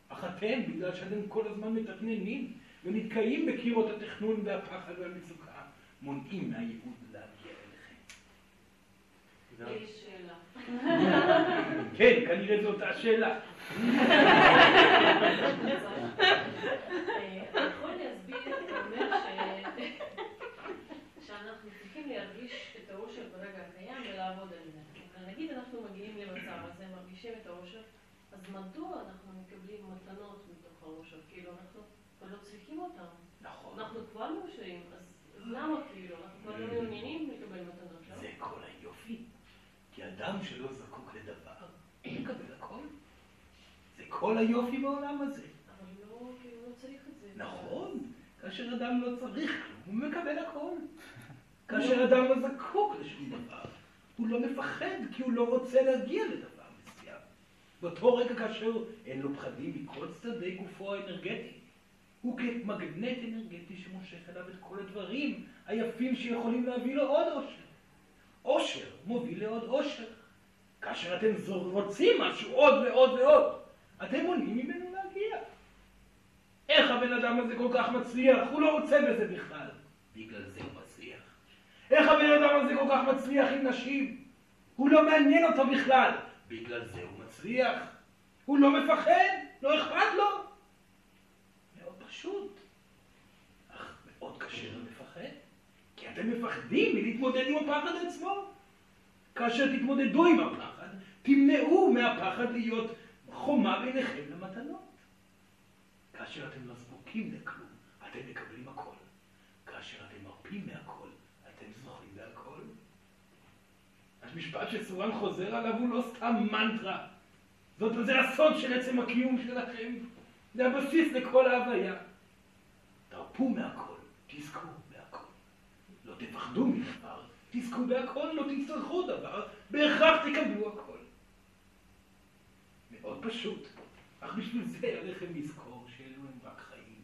אך אתם, בגלל שאתם כל הזמן מתכננים ונתקעים בקירות התכנון והפחד והמצוקה, מונעים מהייעוד. יש שאלה. כן, כנראה זו אותה שאלה. אתה יכול להסביר, אתה אומר ש- שאנחנו צריכים להרגיש את האושר ברגע הקיים ולעבוד על זה. אבל נגיד אנחנו מגיעים למצב הזה, מרגישים את האושר, אז מדוע אנחנו מקבלים מתנות מתוך האושר? כאילו אנחנו כבר לא צריכים אותם. נכון. אנחנו כבר מאושרים, אז למה כאילו? אנחנו כבר לא מעוניינים לקבל מתנות, לא? זה כל היופי. כי אדם שלא זקוק לדבר, מקבל הכל. זה כל היופי בעולם הזה. אבל לא, לא צריך את זה. נכון, כאשר אדם לא צריך כלום, הוא מקבל הכל. כאשר אדם לא זקוק לשום דבר, הוא לא מפחד כי הוא לא רוצה להגיע לדבר מסוים. באותו רגע כאשר אין לו פחדים מכל צדדי גופו האנרגטי, הוא כמגנט אנרגטי שמושך אליו את כל הדברים היפים שיכולים להביא לו עוד אושר. אושר מוביל לעוד אושר. כאשר אתם רוצים משהו עוד ועוד ועוד, אתם מונעים ממנו להגיע. איך הבן אדם הזה כל כך מצליח? הוא לא רוצה בזה בכלל. בגלל זה הוא מצליח. איך הבן אדם הזה כל כך מצליח עם נשים? הוא לא מעניין אותו בכלל. בגלל זה הוא מצליח. הוא לא מפחד, לא אכפת לו. מאוד פשוט. אך מאוד קשה לו לפחד. כי אתם מפחדים מלהתמודד עם הפחד עצמו. כאשר תתמודדו עם הפחד, תמנעו מהפחד להיות חומה ביניכם למתנות. כאשר אתם לא זקוקים לכלום, אתם מקבלים הכל. כאשר אתם מרפים מהכל, אתם זוכים להכל. המשפט שסורן חוזר עליו הוא לא סתם מנטרה. זאת, זה הסוד של עצם הקיום שלכם. זה הבסיס לכל ההוויה. תרפו מהכל, תזכו תפחדו מדבר, תזכו בהכל, לא תצטרכו דבר, בהכרח תקבלו הכל. מאוד פשוט. אך בשביל זה עליכם לזכור שאלו הם רק חיים.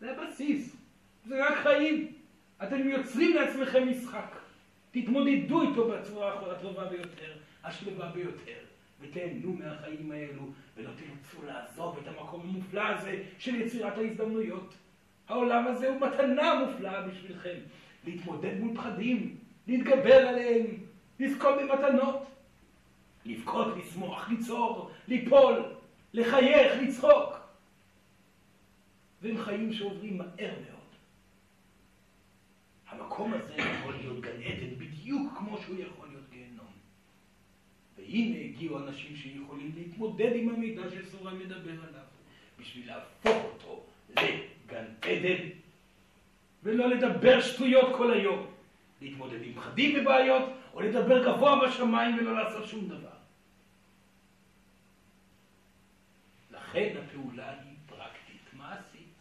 זה הבסיס, זה רק חיים. אתם יוצרים לעצמכם משחק. תתמודדו איתו בצורה הטובה ביותר, השלווה ביותר, ותהנו מהחיים האלו, ולא תרצו לעזוב את המקום המופלא הזה של יצירת ההזדמנויות. העולם הזה הוא מתנה מופלאה בשבילכם. להתמודד מול פחדים, להתגבר עליהם, לזכות במתנות. לבכות, לשמוח, ליצור, ליפול, לחייך, לצחוק. והם חיים שעוברים מהר מאוד. המקום הזה יכול להיות גן עדן בדיוק כמו שהוא יכול להיות גיהנום. והנה הגיעו אנשים שיכולים להתמודד עם המידע שסורן מדבר עליו, בשביל להפוך אותו לגן עדן, ולא לדבר שטויות כל היום. להתמודד עם פחדים ובעיות, או לדבר גבוה בשמיים ולא לעשות שום דבר. לכן הפעולה היא פרקטית, מעשית.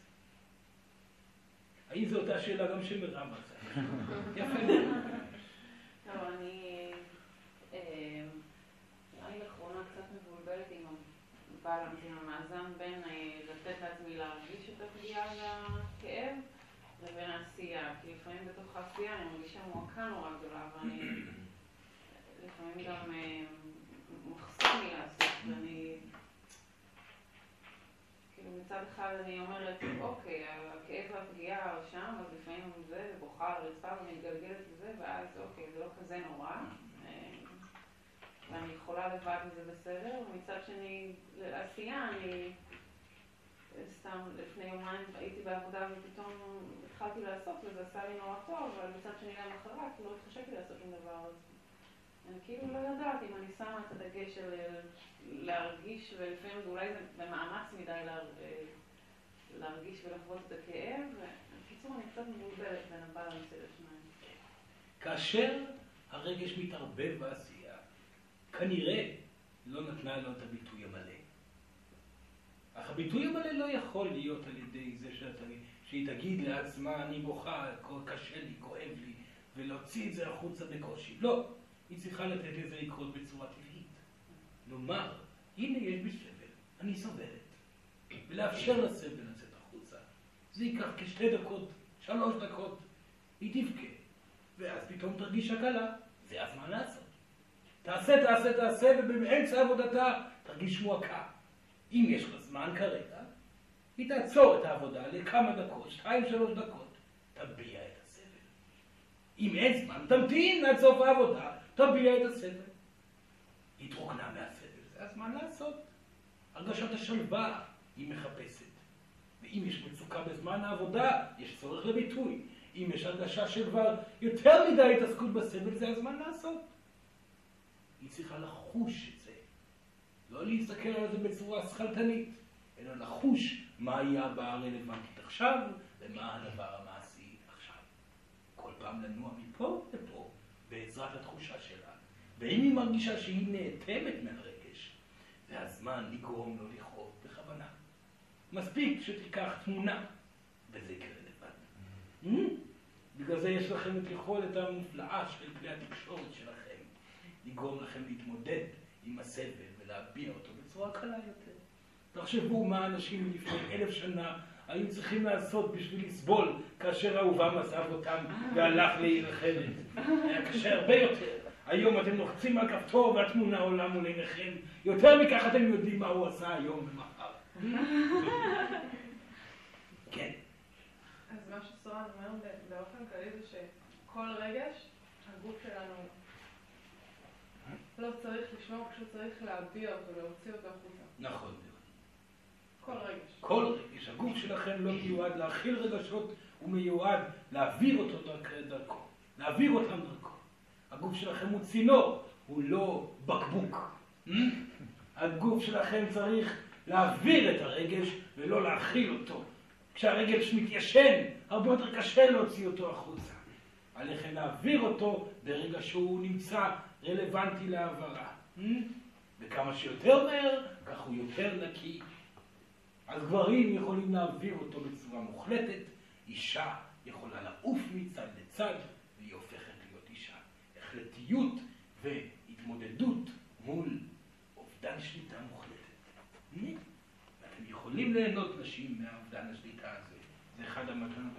האם זו אותה שאלה גם שמירב עשה? [LAUGHS] יפה. טוב, אני אה, נראה לי לאחרונה קצת מבולבלת עם עם המאזן בין אה, לתת לעצמי להרגיש את הפגיעה לבין העשייה. כי לפעמים בתוך העשייה אני מרגישה מועקה נורא גדולה, ואני לפעמים גם אה, מחסום לי לעשות, ואני... כאילו מצד אחד אני אומרת, אוקיי, הכאב והפגיעה שם, אז לפעמים זה, ובוכה על הרצפה ומתגלגלת לזה, ואז אוקיי, זה לא כזה נורא. אה, ואני יכולה לבד וזה בסדר, ומצד שני, לעשייה אני סתם לפני יומיים הייתי בעבודה ופתאום התחלתי לעשות וזה עשה לי נורא טוב, אבל מצד שני למחרת לא התחשק לי לעשות שום דבר. אז אני כאילו לא יודעת אם אני שמה את הדגש של להרגיש, ולפעמים אולי זה במאמץ מדי לה, להרגיש ולחוות את הכאב. בקיצור, אני קצת מבולבלת בין הבלנס של השניים. כאשר הרגש מתערבב בעשייה, כנראה לא נתנה לו את הביטוי המלא. אך הביטוי המלא לא יכול להיות על ידי זה שאתה, שהיא תגיד לעצמה, אני בוכה, קשה לי, כואב לי, ולהוציא את זה החוצה בקושי. לא, היא צריכה לתת לזה לקרות בצורה טבעית. לומר, הנה יש בי סבל, אני סובלת, ולאפשר לסבל לצאת החוצה. זה ייקח כשתי דקות, שלוש דקות, היא תבכה, ואז פתאום תרגיש הקלה, זה הזמן לעשות. תעשה, תעשה, תעשה, ובאמצע עבודתה תרגיש מועקה. אם יש לה זמן כרגע, היא תעצור את העבודה לכמה דקות, שתיים שלוש דקות, תביע את הסבל. אם אין זמן, תמתין עד סוף העבודה, תביע את הסבל. התרוקנה מהסבל, זה הזמן לעשות. הרגשת השלווה היא מחפשת. ואם יש מצוקה בזמן העבודה, יש צורך לביטוי. אם יש הרגשה של יותר מדי התעסקות בסבל, זה הזמן לעשות. היא צריכה לחוש את. לא להסתכל על זה בצורה שכלתנית, אלא לחוש מהי הבעיה הרלוונטית עכשיו, ומה הדבר המעשי עכשיו. כל פעם לנוע מפה לפה, בעזרת התחושה שלה. ואם היא מרגישה שהיא נאטמת מהרגש, זה הזמן לגרום לו לכאוב בכוונה. מספיק שתיקח תמונה, וזה יקרה לבד. Mm? בגלל זה יש לכם את יכולת המופלאה של כלי התקשורת שלכם, לגרום לכם להתמודד עם הסבל ולהביע אותו בצורה קלה יותר. תחשבו מה אנשים לפני אלף שנה היו צריכים לעשות בשביל לסבול כאשר אהובם עזב אותם והלך לעיר אחרת. היה קשה הרבה יותר. היום אתם לוחצים על כפתור והתמונה עולה מול עיניכם. יותר מכך אתם יודעים מה הוא עשה היום ומחר. כן. אז מה שסורן אומר באופן כללי זה שכל רגש, הגוף שלנו לא צריך לשמור, פשוט צריך להביע אותו, להוציא אותו החוצה. נכון. כל רגש. כל רגש. הגוף שלכם לא מיועד להכיל רגשות, הוא מיועד להעביר אותו דרכו. להעביר אותם דרכו. הגוף שלכם הוא צינור, הוא לא בקבוק. הגוף שלכם צריך להעביר את הרגש ולא להכיל אותו. כשהרגש מתיישן, הרבה יותר קשה להוציא אותו החוצה. עליכם להעביר אותו ברגע שהוא נמצא רלוונטי להעברה. Hmm? וכמה שיותר מהר, כך הוא יותר נקי. אז גברים יכולים להעביר אותו בצורה מוחלטת, אישה יכולה לעוף מצד לצד, והיא הופכת להיות אישה. החלטיות והתמודדות מול אובדן שליטה מוחלטת. Hmm? ואתם יכולים ליהנות נשים מהאובדן השליטה הזה. זה אחד המתנות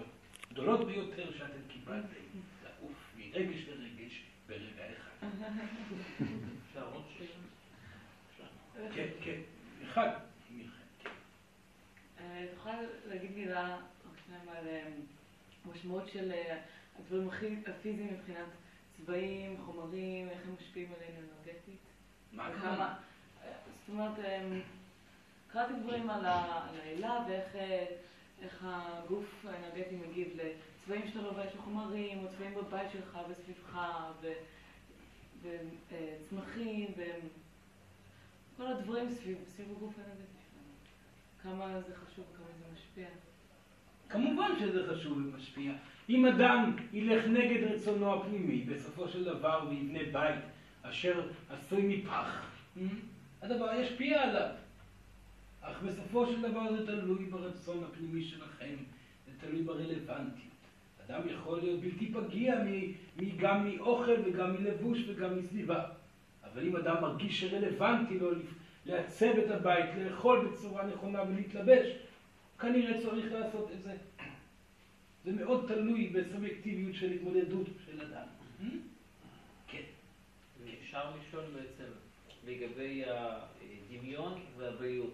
הגדולות ביותר שאתם קיבלתם, לעוף מרגש לרגש. אפשר עוד שאלה? כן, כן, אחד. תוכל להגיד מילה, רק שניים, על אה, משמעות של אה, הדברים הכי הפיזיים מבחינת צבעים, חומרים, איך הם משפיעים עלינו אנרגטית? מה הכוונה? זאת אומרת, אה, קראתי דברים על ה- על האלה ואיך איך הגוף האנרגטי מגיב לצבעים שאתה לובש בחומרים, או צבעים בבית שלך וסביבך, וצמחים, וכל הדברים סביב סביב הגוף האנרגטי שלנו. כמה זה חשוב וכמה זה משפיע. כמובן שזה חשוב ומשפיע. אם אדם ילך נגד רצונו הפנימי, בסופו של דבר הוא יבנה בית אשר עשוי מפח, הדבר ישפיע עליו. אך בסופו של דבר זה תלוי ברצון הפנימי שלכם, זה תלוי ברלוונטיות. אדם יכול להיות בלתי פגיע מ- מ- גם מאוכל וגם מלבוש וגם מסביבה. אבל אם אדם מרגיש שרלוונטי לו לעצב את הבית, לאכול בצורה נכונה ולהתלבש, כנראה צריך לעשות את זה. זה מאוד תלוי בסובייקטיביות של התמודדות של אדם. כן. אפשר לשאול בעצם לגבי הדמיון והבריאות.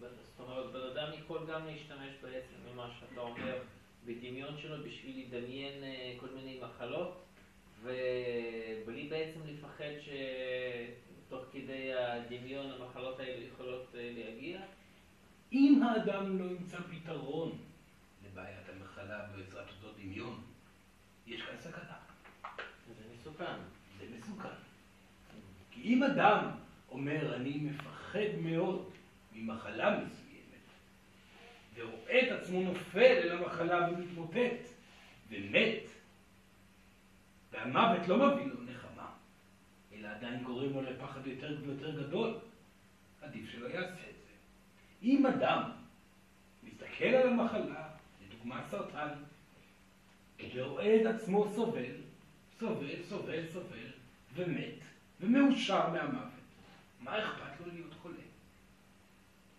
זאת אומרת, בן אדם יכול גם להשתמש בעצם ממה שאתה אומר בדמיון שלו בשביל לדמיין אה, כל מיני מחלות, ובלי בעצם לפחד שתוך כדי הדמיון המחלות האלה יכולות אה, להגיע. אם האדם לא ימצא פתרון לבעיית המחלה בעזרת אותו דמיון, יש כאן סכנה. זה מסוכן. זה מסוכן. כי אם אדם אומר, אני מפחד מאוד ממחלה מסוימת, ורואה את עצמו נופל אל המחלה ומתמוטט, ומת, והמוות לא מביא לו נחמה, אלא עדיין גורם לו לפחד יותר ויותר גדול, עדיף שלא יעשה את זה. אם אדם מסתכל על המחלה, לדוגמה סרטן, ורואה את עצמו סובל, סובל, סובל, סובל, ומת, ומאושר מהמוות, מה אכפת לו להיות חולה?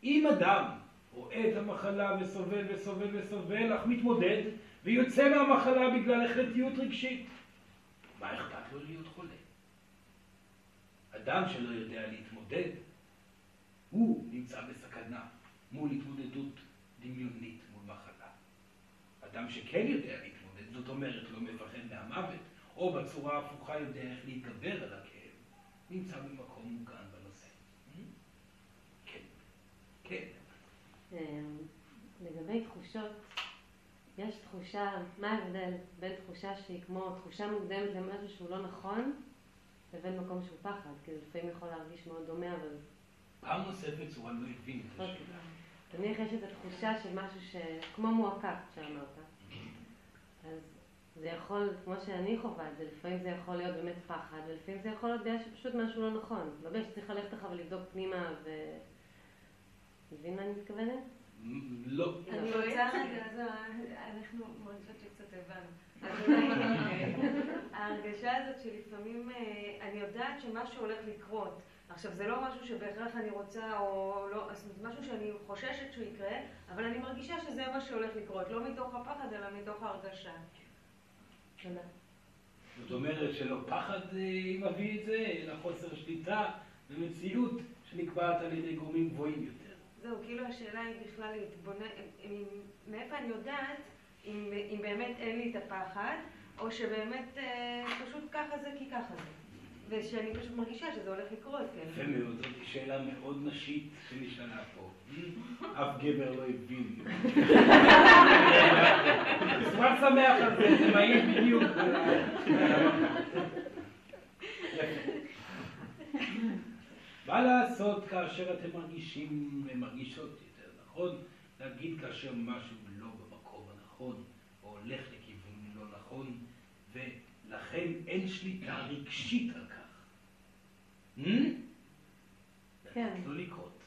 אם אדם רואה את המחלה וסובל וסובל וסובל, אך מתמודד, ויוצא מהמחלה בגלל החלטיות רגשית, מה אכפת לו להיות חולה? אדם שלא יודע להתמודד, הוא נמצא בסכנה. מול התמודדות דמיונית, מול מחלה. אדם שכן יודע להתמודד, זאת אומרת לא מפחד מהמוות, או בצורה הפוכה יודע איך להתגבר על הכאב, נמצא במקום מוגן בנושא. כן, כן. אמ, לגבי תחושות, יש תחושה, מה ההבדל בין תחושה שהיא כמו תחושה מוקדמת למשהו שהוא לא נכון, לבין מקום שהוא פחד? כי זה לפעמים יכול להרגיש מאוד דומה, אבל... פעם נוספת צורה לא הבין את אוקיי. השאלה. נניח יש איזו תחושה של משהו ש... כמו מועקה, שאמרת. אז זה יכול, כמו שאני חווה את זה, לפעמים זה יכול להיות באמת פחד, ולפעמים זה יכול להיות שפשוט משהו לא נכון. לא בגלל שצריך ללכת לך ולבדוק פנימה ו... מבין מה אני מתכוונת? לא. אני לא רוצה יצא. רגע, זהו, אנחנו מרגישות שקצת הבנו. [LAUGHS] אולי, ההרגשה הזאת שלפעמים אה, אני יודעת שמשהו הולך לקרות. עכשיו, זה לא משהו שבהכרח אני רוצה או לא, אז זה משהו שאני חוששת שהוא יקרה, אבל אני מרגישה שזה מה שהולך לקרות, לא מתוך הפחד, אלא מתוך ההרגשה. תודה. זאת אומרת שלא פחד אה, מביא את זה, אלא חוסר שליטה ומציאות שנקבעת על ידי גורמים גבוהים יותר. זהו, כאילו השאלה היא בכלל להתבונן, מאיפה אני יודעת אם, אם באמת אין לי את הפחד, או שבאמת אה, פשוט ככה זה כי ככה זה. ושאני פשוט מרגישה שזה הולך לקרות, יפה כן. מאוד, זאת שאלה מאוד נשית שנשאלה פה. אף גבר לא הבין. אז מה שמח על זה, זה מעיד בדיוק. מה לעשות כאשר אתם מרגישים ומרגישות יותר נכון? להגיד כאשר משהו לא במקום הנכון, או הולך לכיוון לא נכון, ולכן אין שליטה רגשית על כך. Hmm? כן. לו לקרות.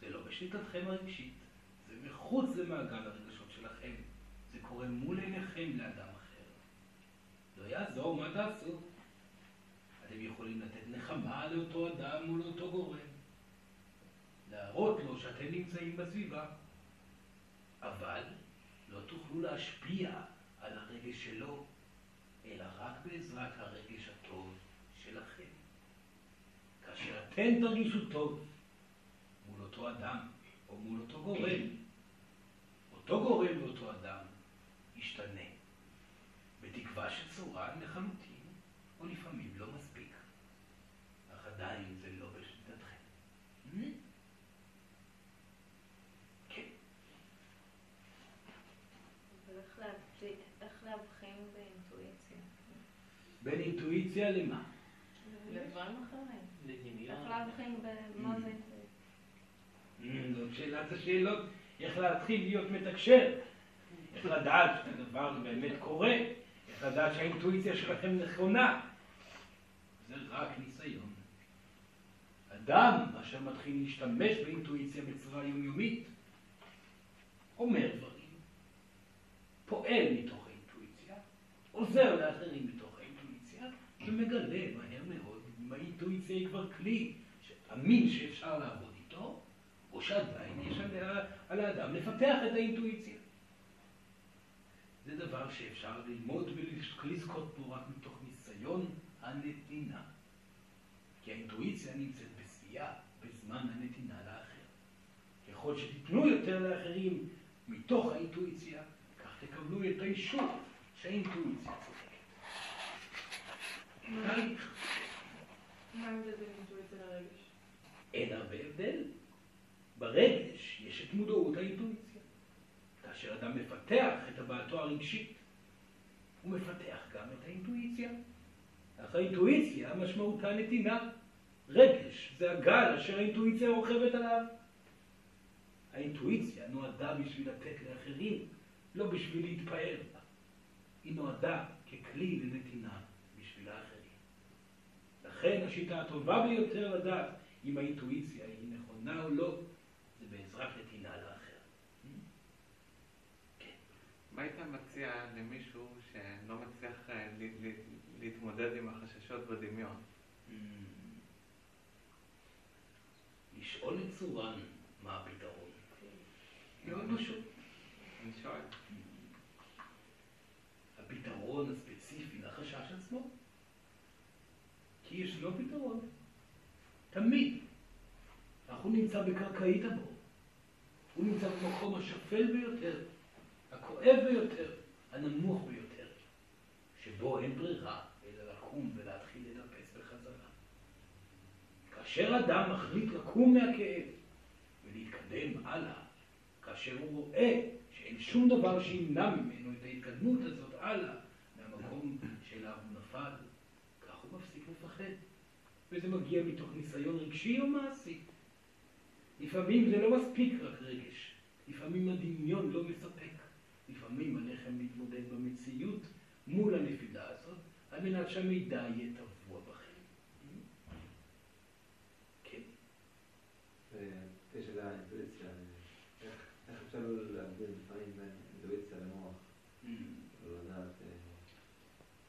זה לא בשליטתכם הרגשית, זה מחוץ למעגל הרגשות שלכם. זה קורה מול עיניכם לאדם אחר. לא יעזור, מה תעשו? יכולים לתת נחמה לאותו אדם או לאותו גורם. להראות לו שאתם נמצאים בסביבה. אבל לא תוכלו להשפיע על הרגש שלו, אלא רק בעזרת הרגש הטוב שלכם. כאשר אתם תרגישו טוב מול אותו אדם או מול אותו גורם, אותו גורם ואותו אדם ישתנה, בתקווה שצורן לחלוטין, או לפעמים לא מספיק, אך עדיין זה לא בשליטתכם. Hmm? כן. אבל איך להבדיל- איך להבחין באינטואיציה? בין אינטואיציה למה? לדברים אחרים. לדמיון. איך להבחין במה זה אינטואיציה? Hmm, זאת שאלת השאלות, איך להתחיל להיות מתקשר, איך לדעת שהדבר באמת קורה, איך לדעת שהאינטואיציה שלכם נכונה. זה רק ניסיון. אדם אשר מתחיל להשתמש באינטואיציה בצורה יומיומית, אומר דברים, פועל מתוך האינטואיציה, עוזר לאחרים מתוך ומגלה מהר מאוד אם האינטואיציה היא כבר כלי אמין שאפשר לעבוד איתו, או שעדיין יש עליה, על האדם לפתח את האינטואיציה. זה דבר שאפשר ללמוד ולזכות בו רק מתוך ניסיון הנתינה. כי האינטואיציה נמצאת בשיאה בזמן הנתינה לאחר. ככל שתיתנו יותר לאחרים מתוך האינטואיציה, כך תקבלו את האישור שהאינטואיציה. תהליך. אין הרבה הבדל. ברגש יש את מודעות האינטואיציה. כאשר אדם מפתח את הבעתו הרגשית, הוא מפתח גם את האינטואיציה. אך האינטואיציה משמעותה נתינה. רגש זה הגל אשר האינטואיציה רוכבת עליו. האינטואיציה נועדה בשביל לתת לאחרים, לא בשביל להתפאר בה. היא נועדה ככלי לנתינה. לכן השיטה הטובה ביותר לדעת אם האינטואיציה היא נכונה או לא, זה בעזרת נתינה לאחר. כן. מה היית מציע למישהו שלא מצליח אה, להתמודד עם החששות בדמיון? Mm. לשאול את צורן מה הפתרון. מאוד פשוט. אני שואל. הפתרון הספציפי לחשש עצמו. כי יש לו פתרון. תמיד. אנחנו נמצא בקרקעית הבור. הוא נמצא במקום השפל ביותר, הכואב ביותר, הנמוך ביותר, שבו אין ברירה אלא לקום ולהתחיל לטפס בחזרה. כאשר אדם מחליט לקום מהכאב ולהתקדם הלאה, כאשר הוא רואה שאין שום דבר שימנע ממנו את ההתקדמות הזאת הלאה מהמקום שאליו הוא נפל, כך הוא מפסיק לפחד. וזה מגיע מתוך ניסיון רגשי או מעשי. לפעמים זה לא מספיק רק רגש, לפעמים הדמיון לא מספק. לפעמים עליכם להתמודד במציאות מול הנפילה הזאת, על מנת שהמידע יהיה טבוע בכם. כן. בקשר לאינטואיציה, איך איך אפשר לא להבדיל לפעמים בין אינטואיציה למוח? לא לדעת, אה,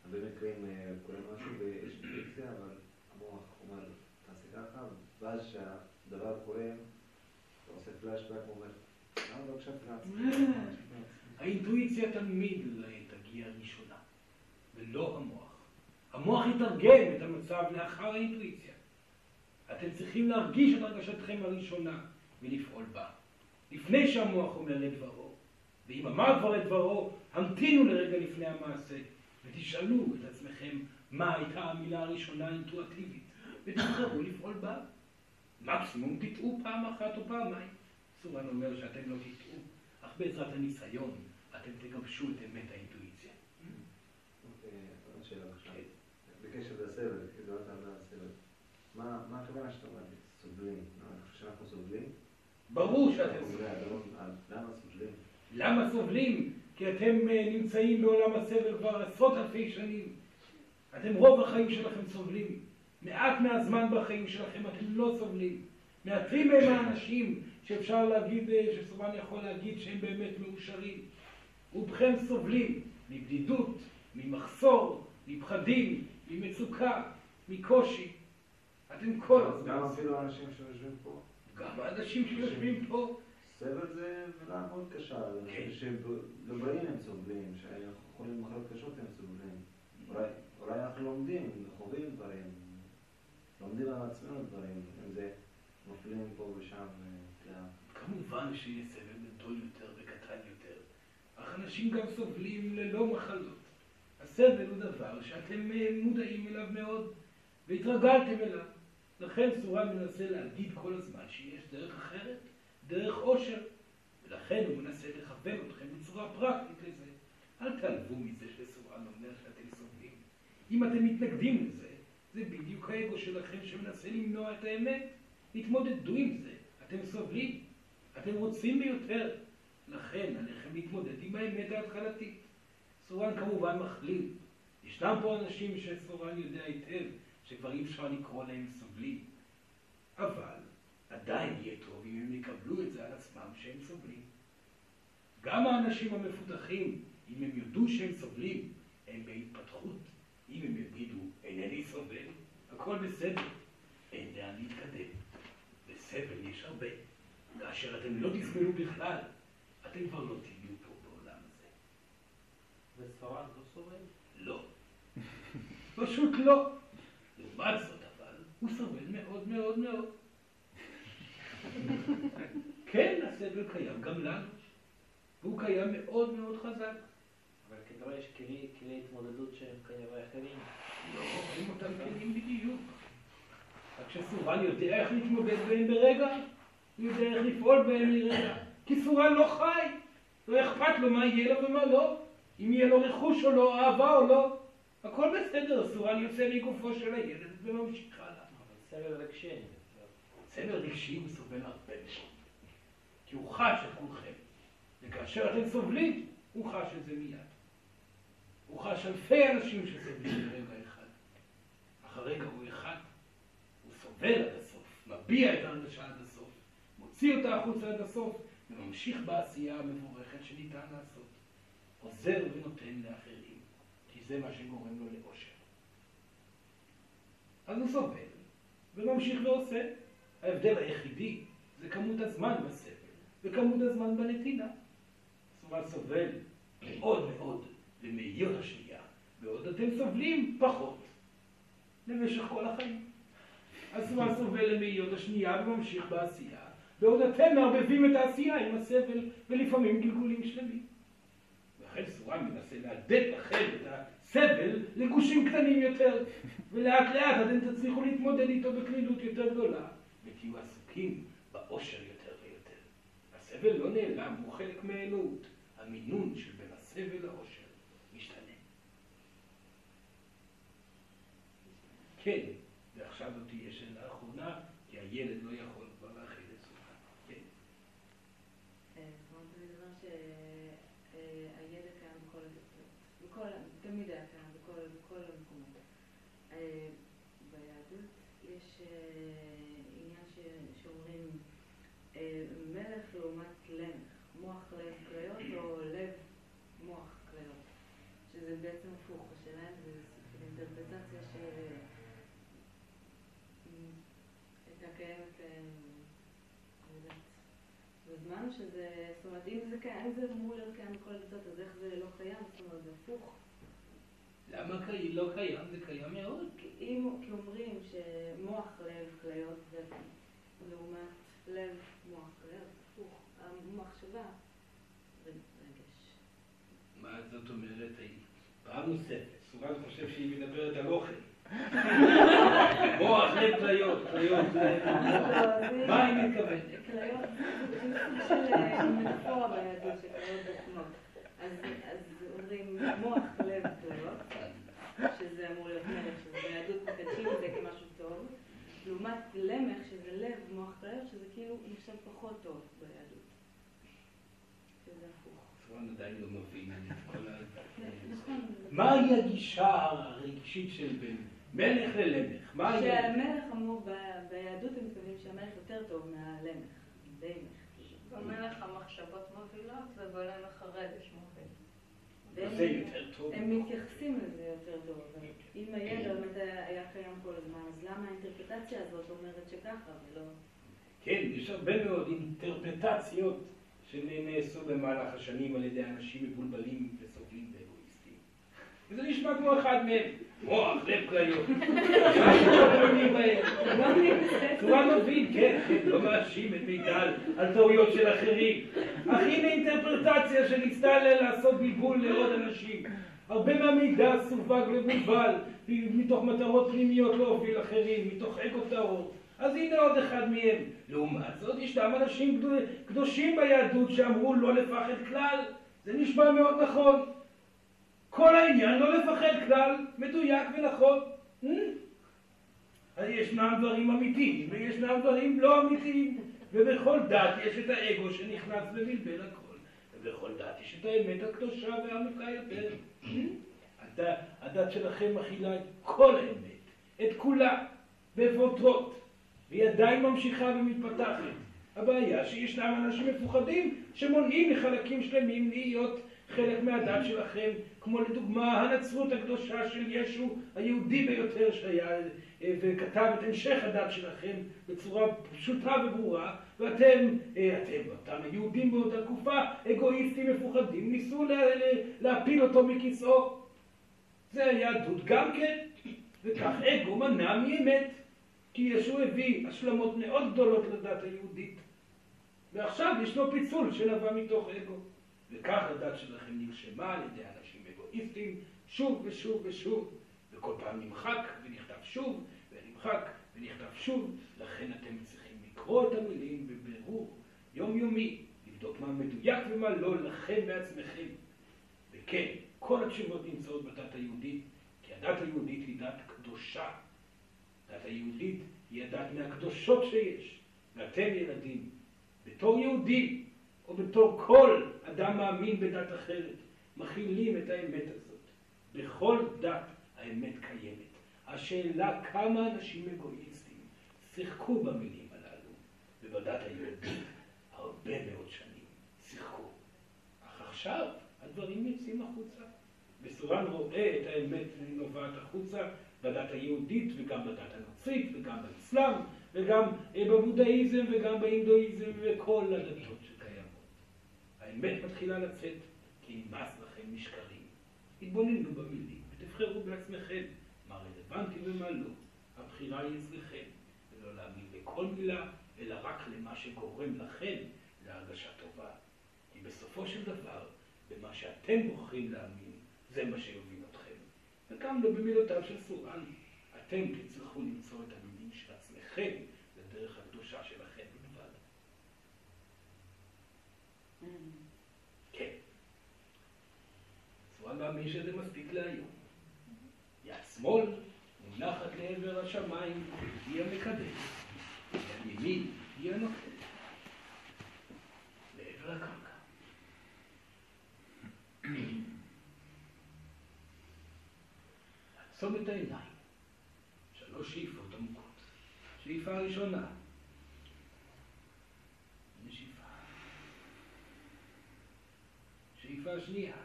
הרבה מקרים אה, קורה משהו ויש אינטואיציה, אבל המוח אומר, תעשה ככה, ואז כשהדבר קורה, אתה עושה פלאשבק, הוא אומר, למה לא הקשבתי לעצמי? [LAUGHS] האינטואיציה תמיד תגיע ראשונה, ולא המוח. המוח יתרגם את המצב לאחר האינטואיציה. אתם צריכים להרגיש את הרגשתכם הראשונה ולפעול בה, לפני שהמוח אומר את דברו. ואם אמר כבר את דברו, המתינו לרגע לפני המעשה, ותשאלו את עצמכם מה הייתה המילה הראשונה האינטואטיבית, ותבחרו לפעול בה. מקסימום תטעו פעם אחת או פעמיים. סורן אומר שאתם לא תטעו, אך בעזרת הניסיון אתם תגבשו את אמת האינטואיציה. אוקיי, עוד שאלה עכשיו. בקשר לסבל, כי דיברת על הסבל. מה הכוונה שאתה אומר, סובלים? שאנחנו סובלים? ברור שאתם סובלים. מדברים על למה סובלים? למה סובלים? כי אתם אה, נמצאים בעולם הסבל כבר עשרות אלפי שנים. אתם רוב החיים שלכם סובלים. מעט מהזמן בחיים שלכם אתם לא סובלים. מעטים הם האנשים שאפשר להגיד, אה, שסובן יכול להגיד שהם באמת מאושרים. רובכם סובלים מבדידות, ממחסור, מפחדים, ממצוקה, מקושי. אתם כל הזמן. גם אפילו האנשים שיושבים פה. גם האנשים שיושבים פה, סבל זה מילה מאוד קשה. כן. שבבריאים הם סובלים, שאנחנו חולים במחלות קשות הם סובלים. אולי- אולי אנחנו לומדים, חווים דברים, לומדים על עצמנו דברים, אם זה נופלים פה ושם. אה. כמובן שיהיה סבל גדול יותר וקטן יותר, אך אנשים גם סובלים ללא מחלות. הסבל הוא דבר שאתם אה, מודעים אליו מאוד והתרגלתם אליו. לכן סורן מנסה להגיד כל הזמן שיש דרך אחרת, דרך עושר. ולכן הוא מנסה לכוון אתכם בצורה פרקטית לזה. אל תעלבו מזה שסורן אומר שאתם סובלים. אם אתם מתנגדים לזה, זה בדיוק האגו שלכם שמנסה למנוע את האמת. תתמודדו עם זה. אתם סובלים. אתם רוצים ביותר. לכן עליכם להתמודד עם האמת ההתחלתית. סורן כמובן מכליל. ישנם פה אנשים שסורן יודע היטב שכבר אי אפשר לקרוא להם סובלים. אבל עדיין יהיה טוב אם הם יקבלו את זה על עצמם שהם סובלים. גם האנשים המפותחים, אם הם יודו שהם סובלים, הם בהתפתחות. אם הם יגידו, אינני סובל, הכל בסדר. אין לאן להתקדם. בסבל יש הרבה. כאשר אתם לא תסבלו בכלל, אתם כבר לא תהיו פה בעולם הזה. וספרד לא סובל? לא. [LAUGHS] פשוט לא. לעומת זאת אבל, הוא סובל מאוד מאוד מאוד. [LAUGHS] כן, הסבל קיים גם לנו. והוא קיים מאוד מאוד חזק. אבל כנראה יש כלי כלי התמודדות שהם כנראה אחרים. לא רואים אותם כלים בדיוק. רק שסורן יודע איך להתמודד בהם ברגע, הוא יודע איך לפעול בהם לרגע. כי סורן לא חי, לא אכפת לו מה יהיה לו ומה לא. אם יהיה לו רכוש או לא, אהבה או לא. הכל בסדר, סורן יוצא מגופו של הילד וממשיך הלאה. אבל סבל רגשי. סבל רגשי הוא סובל הרבה מאוד. כי הוא חש את כולכם. וכאשר אתם סובלים, הוא חש את זה מיד. הוא חש אלפי אנשים שסובלים ברגע אחד. אך הרגע הוא אחד. הוא סובל עד הסוף, מביע את ההרגשה עד הסוף, מוציא אותה החוצה עד הסוף, וממשיך בעשייה המבורכת שניתן לעשות. עוזר ונותן לאחרים, כי זה מה שגורם לו לאושר. אז הוא סובל, וממשיך ועושה. ההבדל היחידי זה כמות הזמן בסבל, וכמות הזמן בנתינה. סובל סובל מאוד מאוד במאיות השנייה, בעוד אתם סובלים פחות במשך כל החיים. אז סובל למאיות השנייה וממשיך בעשייה, בעוד אתם מערבבים את העשייה עם הסבל ולפעמים גלגולים שלמים. לכן סורן מנסה להדק לכם את הסבל לגושים קטנים יותר, ולאט לאט אתם תצליחו להתמודד איתו בקלילות יותר גדולה, ותהיו עסוקים באושר יותר ויותר. הסבל לא נעלם, הוא חלק מהאלוהות. המינון של בין הסבל לאושר משתנה. כן, ועכשיו עוד תהיה שאלה אחרונה, כי הילד לא יכול כבר להכיל את סורן. כן. אה, זאת אומרת, אני אומר שהידע קיים בכל, בכל, תמיד היה קיים בכל, בכל המקומות. אה, ביהדות יש אה, עניין ש- שאומרים אה, מלך לעומת למך, מוח לב כליות או לב מוח כליות, שזה בעצם הפוך, השאלה אם זה סוג של אינטרפרטציה ש... הייתה קיימת, אה, אני יודעת, בזמן שזה, זאת אומרת, אם זה קיים, אם זה אמור להיות קיים בכל הדתות, אז איך זה לא קיים? זאת אומרת, זה הפוך. למה קי- לא קיים? זה קיים מאוד. כי אם, כי אומרים שמוח לב כליות זה לעומת לב מוח כליות, הפוך. המחשבה רגש. מה זאת אומרת? פעם נוספת, סורן חושב שהיא מדברת על אוכל. מוח לב כליות, כליות. מה היא מתכוונת? כליות זה סוג של מטאפורה ביהדות של כליות דתנות. אז אז אומרים מוח לב כליות, שזה אמור להיות מלך, שזה ביהדות מקדשים את זה כמשהו טוב, לעומת למך, שזה לב מוח כליות, שזה כאילו נחשב פחות טוב ביהדות. שזה הפוך. סורן עדיין לא מבין את כל ה... מהי הגישה הרגשית של בין מלך ללמך? מה היא... שהמלך אמור, ב- ביהדות הם מתכוונים שהמלך יותר טוב מהלמך. במלך המחשבות מובילות ובמלך הרגש מוביל. והם- זה יותר טוב. הם מתייחסים לזה יותר טוב, אבל אם הידע באמת היה קיים כל הזמן, אז למה האינטרפטציה הזאת אומרת שככה ולא... כן, יש הרבה מאוד אינטרפטציות שנעשו במהלך השנים על ידי אנשים מבולבלים וסובלים ואגואיסטים. וזה נשמע כמו אחד מהם. מוח, לב כליות. צורה מבין, כן, לא מאשים את מיטל על טעויות של אחרים. אך הנה אינטרפרטציה שניסתה ל- לעשות בלבול לעוד אנשים. הרבה מהמידע סווג ומובל מתוך מטרות פנימיות להוביל אחרים, מתוך אגו טהור. אז הנה עוד אחד מהם. לעומת זאת, ישנם אנשים קדו- קדושים ביהדות שאמרו לא לפחד כלל. זה נשמע מאוד נכון. כל העניין לא לפחד כלל, מדויק ונכון. אז ישנם דברים אמיתיים וישנם דברים לא אמיתיים. ובכל דת יש את האגו שנכנס ובלבל הכל. ובכל דת יש את האמת הקדושה והעמוקה יותר. הדת, הדת שלכם מכילה את כל האמת, את כולה, בפרוטרוט, והיא עדיין ממשיכה ומתפתחת. הבעיה שישנם אנשים מפוחדים שמונעים מחלקים שלמים להיות חלק מהדת שלכם, כמו לדוגמה הנצרות הקדושה של ישו היהודי ביותר שהיה אה, וכתב את המשך הדת שלכם בצורה פשוטה וברורה, ואתם, אה, אתם, אותם היהודים באותה תקופה, אגואיסטים מפוחדים, ניסו לה- לה- להפיל אותו מכיסאו. זה היהדות גם כן, וכך אגו מנע מאמת, כי ישו הביא השלמות מאוד גדולות לדת היהודית. ועכשיו ישנו פיצול שנבע מתוך אגו. וכך הדת שלכם נרשמה על ידי אנשים אגואיסטים שוב ושוב ושוב, וכל פעם נמחק ונכתב שוב, ונמחק ונכתב שוב, לכן אתם צריכים לקרוא את המילים בבירור יומיומי, לבדוק מה מדויק ומה לא לכם בעצמכם. וכן, כל התשובות נמצאות בדת היהודית, כי הדת היהודית היא דת קדושה. הדת היהודית היא הדת מהקדושות שיש, ואתם ילדים, בתור יהודים, או בתור כל אדם מאמין בדת אחרת, מכילים את האמת הזאת. בכל דת האמת קיימת. השאלה כמה אנשים אגואיסטים שיחקו במילים הללו, ובדת היהודית הרבה מאוד שנים שיחקו. אך עכשיו הדברים יוצאים החוצה. וסורן רואה את האמת נובעת החוצה בדת היהודית וגם בדת הנוצרית וגם באסלאם וגם אה, בבודהיזם וגם באינדואיזם וכל הדתות שקיימות. האמת מתחילה לצאת כי נמאס לכם משקרים. התבוננו במילים ותבחרו בעצמכם מה רלוונטי ומה לא. הבחירה היא אצלכם, ולא להאמין לכל מילה, אלא רק למה שגורם לכם להרגשה טובה. כי בסופו של דבר, במה שאתם בוחרים להאמין, זה מה שיוביל אתכם. וגם לא במילותיו של סורן, אתם תצטרכו למצוא את המילים של עצמכם לדרך הקדושה שלכם בלבד. כן. סורן מאמין שזה מספיק להיום. יד שמאל מונחת לעבר השמיים, היא המקדש. יד ימין היא הנותנת. לעבר הקרקע. לעצום את העיניים. שלוש שאיפות עמוקות. שאיפה ראשונה. נשיפה. שאיפה שנייה.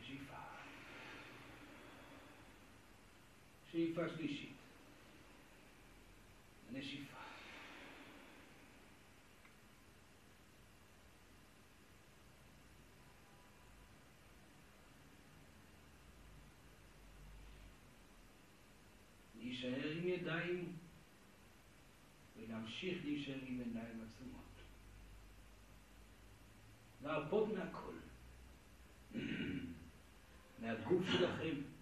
נשיפה. שאיפה שלישית. נשיפה. להישאר עם ידיים ולהמשיך להישאר עם עיניים עצומות. להרפות מהכל. [CLEARS THROAT] מהגוף שלכם,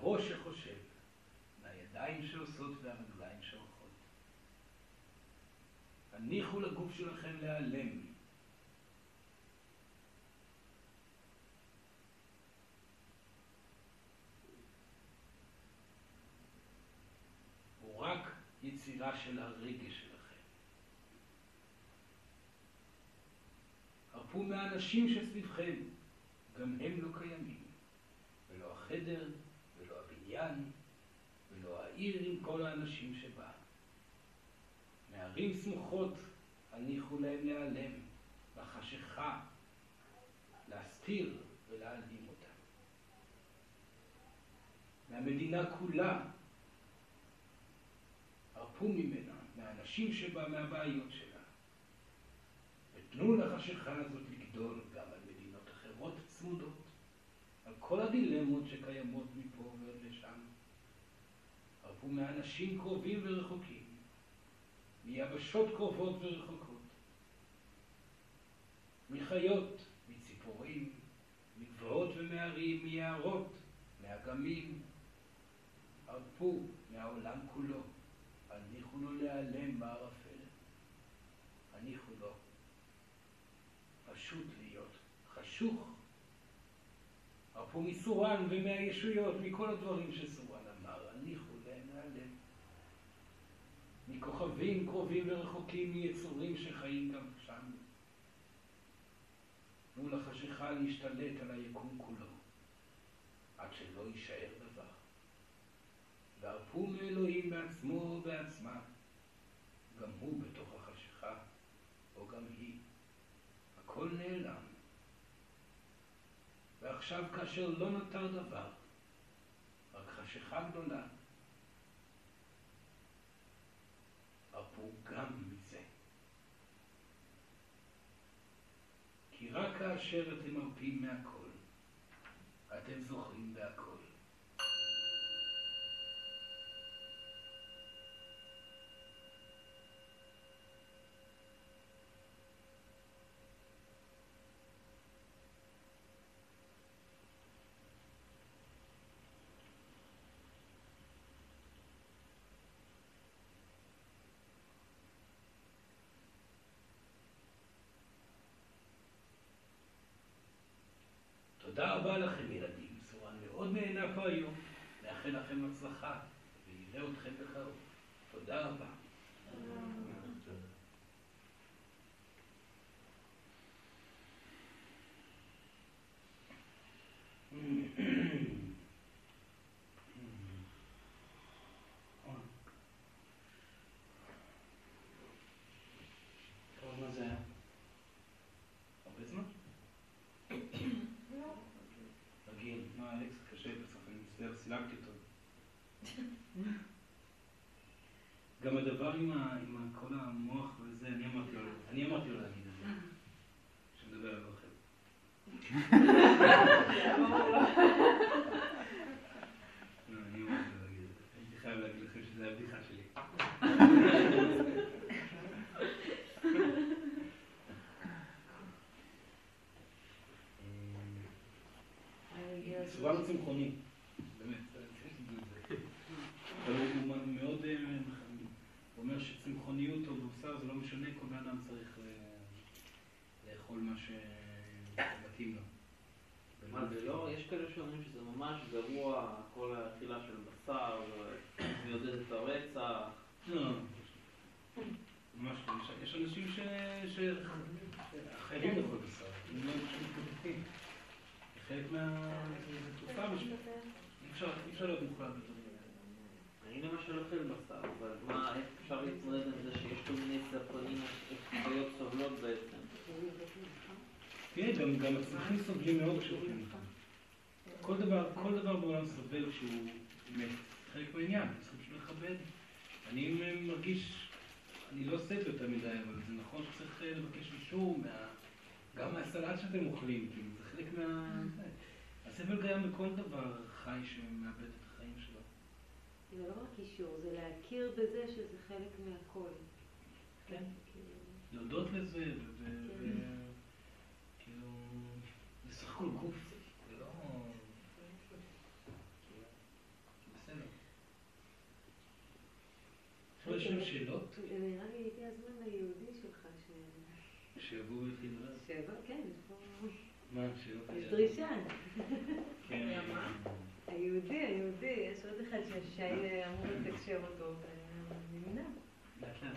מהראש שחושב, מהידיים שעושות והרגליים שהולכות. הניחו לגוף שלכם להיעלם. הוא רק יצירה של הרגש שלכם. הרפו מהאנשים שסביבכם, גם הם לא קיימים. ולא החדר, הבניין, ולא העיר עם כל האנשים שבה. מערים סמוכות הניחו להם להיעלם, בחשיכה, להסתיר ולהעלים אותם. מהמדינה כולה הרפו ממנה, מהאנשים שבה, מהבעיות שלה. ותנו לחשיכה הזאת לגדול גם על מדינות אחרות צמודות, על כל הדילמות שקיימות. הרפו מאנשים קרובים ורחוקים, מיבשות קרובות ורחוקות, מחיות, מציפורים, מגבעות ומהרים, מיערות, מאגמים. הרפו מהעולם כולו. הניחו לו להיעלם בערפל. הניחו לו פשוט להיות חשוך. הרפו מסורן ומהישויות, מכל הדברים שסורן אמר, הניחו להם להיעלם. מכוכבים קרובים ורחוקים, מיצורים שחיים גם שם. תנו לחשיכה להשתלט על היקום כולו, עד שלא יישאר דבר. והרפו מאלוהים בעצמו ובעצמה, גם הוא בתוך החשיכה, או גם היא. הכל נעלם. ועכשיו כאשר לא נותר דבר, רק חשיכה גדולה, הרפו גם מזה. כי רק כאשר אתם מרפים מהכל, אתם זוכרים בהכל. תודה רבה לכם ילדים, סורן מאוד נהנה פה היום, מאחל לכם הצלחה, ויראה אתכם בקרוב. תודה רבה. כמה זמן זה היה? הרבה זמן? רגיל, מה אלכס קשה בסוף, אני מצטער, סילמתי אותו. גם הדבר עם, כל המוח וזה, אני אמרתי לו, אני אמרתי לו להגיד את זה, שמדבר על אוכל. [LAUGHS] לא, אני אמרתי לו להגיד את זה, הייתי חייב להגיד לכם שזו הבדיחה שלי. [LAUGHS] סבב צמחוני, באמת, צריך לדעת את זה. אבל הוא מאוד אה, הוא אומר שצמחוניות או בשר זה לא משנה, כל בן אדם צריך אה, לאכול מה שמתאים לו. מה זה לא? יש כאלה שאומרים שזה ממש גרוע, כל האכילה של בשר, זה יעודד את הרצח. לא, ממש לא. יש- יש אנשים ש- שחייבים לאכול בשר, הם לא פשוט מתקדמים. בשביל... אי אפשר להיות מוחלט בדברים האלה. אני למשל אוכל בשר, אבל מה, איך אפשר להתמודד עם זה שיש כל מיני ספרנים, איך חיות סובלות בעצם? תראה, גם, גם הצמחים סובלים מאוד כשאוכלים אותם. כל דבר, כל דבר בעולם סובל כשהוא מת. חלק מהעניין, צריכים לכבד. אני מרגיש, אני לא עושה את זה יותר מדי, אבל זה נכון שצריך אה, לבקש אישור מה... גם מהסלט שאתם אוכלים, כאילו, זה חלק מה... זה. הסבל קיים בכל דבר חי שמאבד את החיים שלו. זה לא רק אישור, זה להכיר בזה שזה חלק מהכל. כן. כאילו, להודות לזה, וכאילו, זה סך הכל גוף, זה לא... בסדר. שאלות נראה לי הגיע הזמן ליהודי שלך ש... שיבואו לדבר. שיבוא, כן, יש פה... מה, שאלות? יש דרישה. היהודי, היהודי, יש עוד אחד ששי אמור לתקשר אותו, ונמנע. לאט לאט.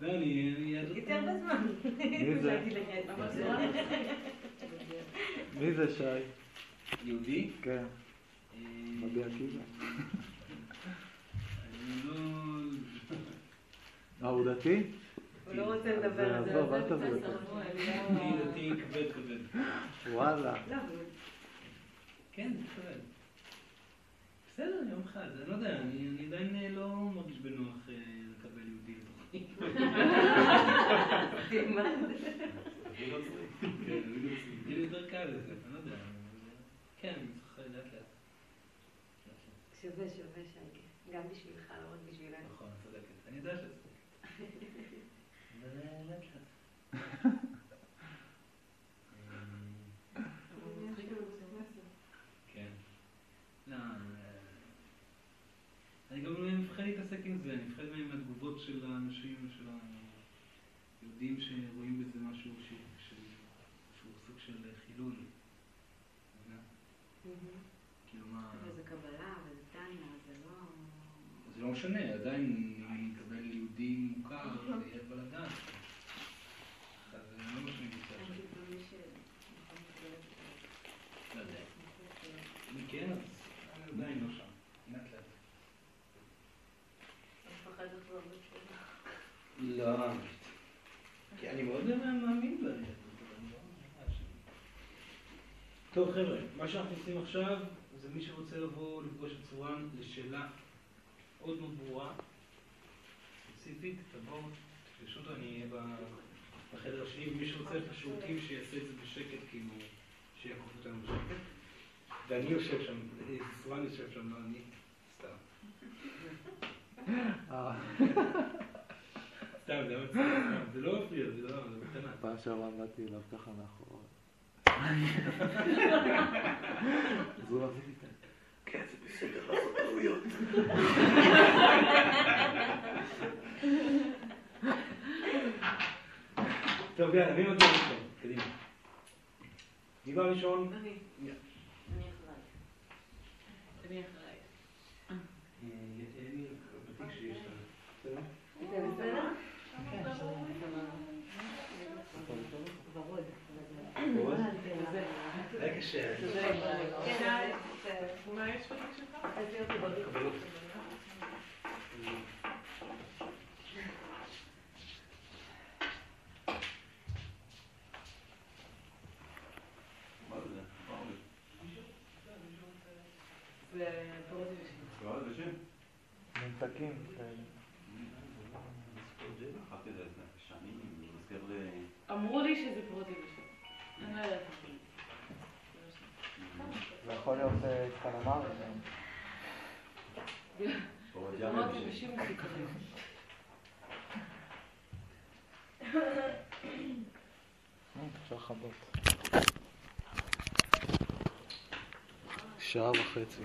לא, אני... אני יהדות... חיכיתי הרבה זמן. מי זה? את זה. מי זה שי? יהודי? כן, אה, רבי עקיבא. אני לא... אה, הוא דתי? הוא לא רוצה לדבר על זה. עזוב, אל תביא אני לא- דתי כבד כבד. וואלה. לא, כן, כבד. בסדר, יום אחד, אני לא יודע, אני אני עדיין אה, לא מרגיש בנוח אה, לקבל יהודי לתוכי. [LAUGHS] תלמד. כן, אני נוצרי. לי יותר קל לזה, אני לא יודע. כן, אני צריך לאט לאט. לאט. שווה, שווה, שייקה. גם בשבילך, לא רק בשבילנו. נכון, צודקת. אני יודע צודקת. [LAUGHS] אבל אה, לאט לאט. [LAUGHS] אה, כן. לא, אה, אני גם מפחד להתעסק עם זה, אני מפחד מהתגובות של האנשים, של היהודים שרואים בזה משהו ש- של- שהוא סוג של חילול. כאילו מה... אבל זה קבלה, וזה טניה, זה לא... זה לא משנה, עדיין אם אני אקבל יהודי מוכר, זה יהיה בלאגן. אז זה לא עכשיו. מי. נכון, מקבל זה. לא יודע. אם כן, אז עדיין לא שם. לאט לאט. לא. כי אני מאוד מאמין ביהדות, אבל אני לא ממש. טוב חבר'ה, מה שאנחנו עושים עכשיו זה מי שרוצה לבוא לפגוש את צורן לשאלה מאוד מאוד ברורה, ספציפית, תבוא, תפגשו אותו, אני אהיה בחדר השני, ומי שרוצה את השירותים שיעשה את זה בשקט, כאילו, שיעקוף אותנו בשקט. ואני יושב שם, צורן יושב שם, לא אני, סתם. [LAUGHS] אה, סתם, זה לא מפריע, זה לא, זה בקטנה. פעם שעברה באתי אליו ככה מאחורה. אז הוא את זה. כן, זה בסדר לעשות טעויות. טוב, יאללה, מי מגיע ראשון? קדימה. מי בא ראשון? אני. אני אחריי. אני אחריי. אה, אין לי בתיק שיש לנו. בסדר? אתה בסדר? ורוד? זה היה קשה. כן, מה יש בתיק שלך? תעשי אותו בריא. קבלות. מה זה? מה זה? זה פירות יבשים. סבבה זה שם? ממתקים כאלה. אכלתי את זה לפני שנים, זה מזכיר לי... אמרו לי שזה פירות יבשים. אני לא יודעת. יכול להיות אה, קלמר. אפשר לכבות. שעה וחצי.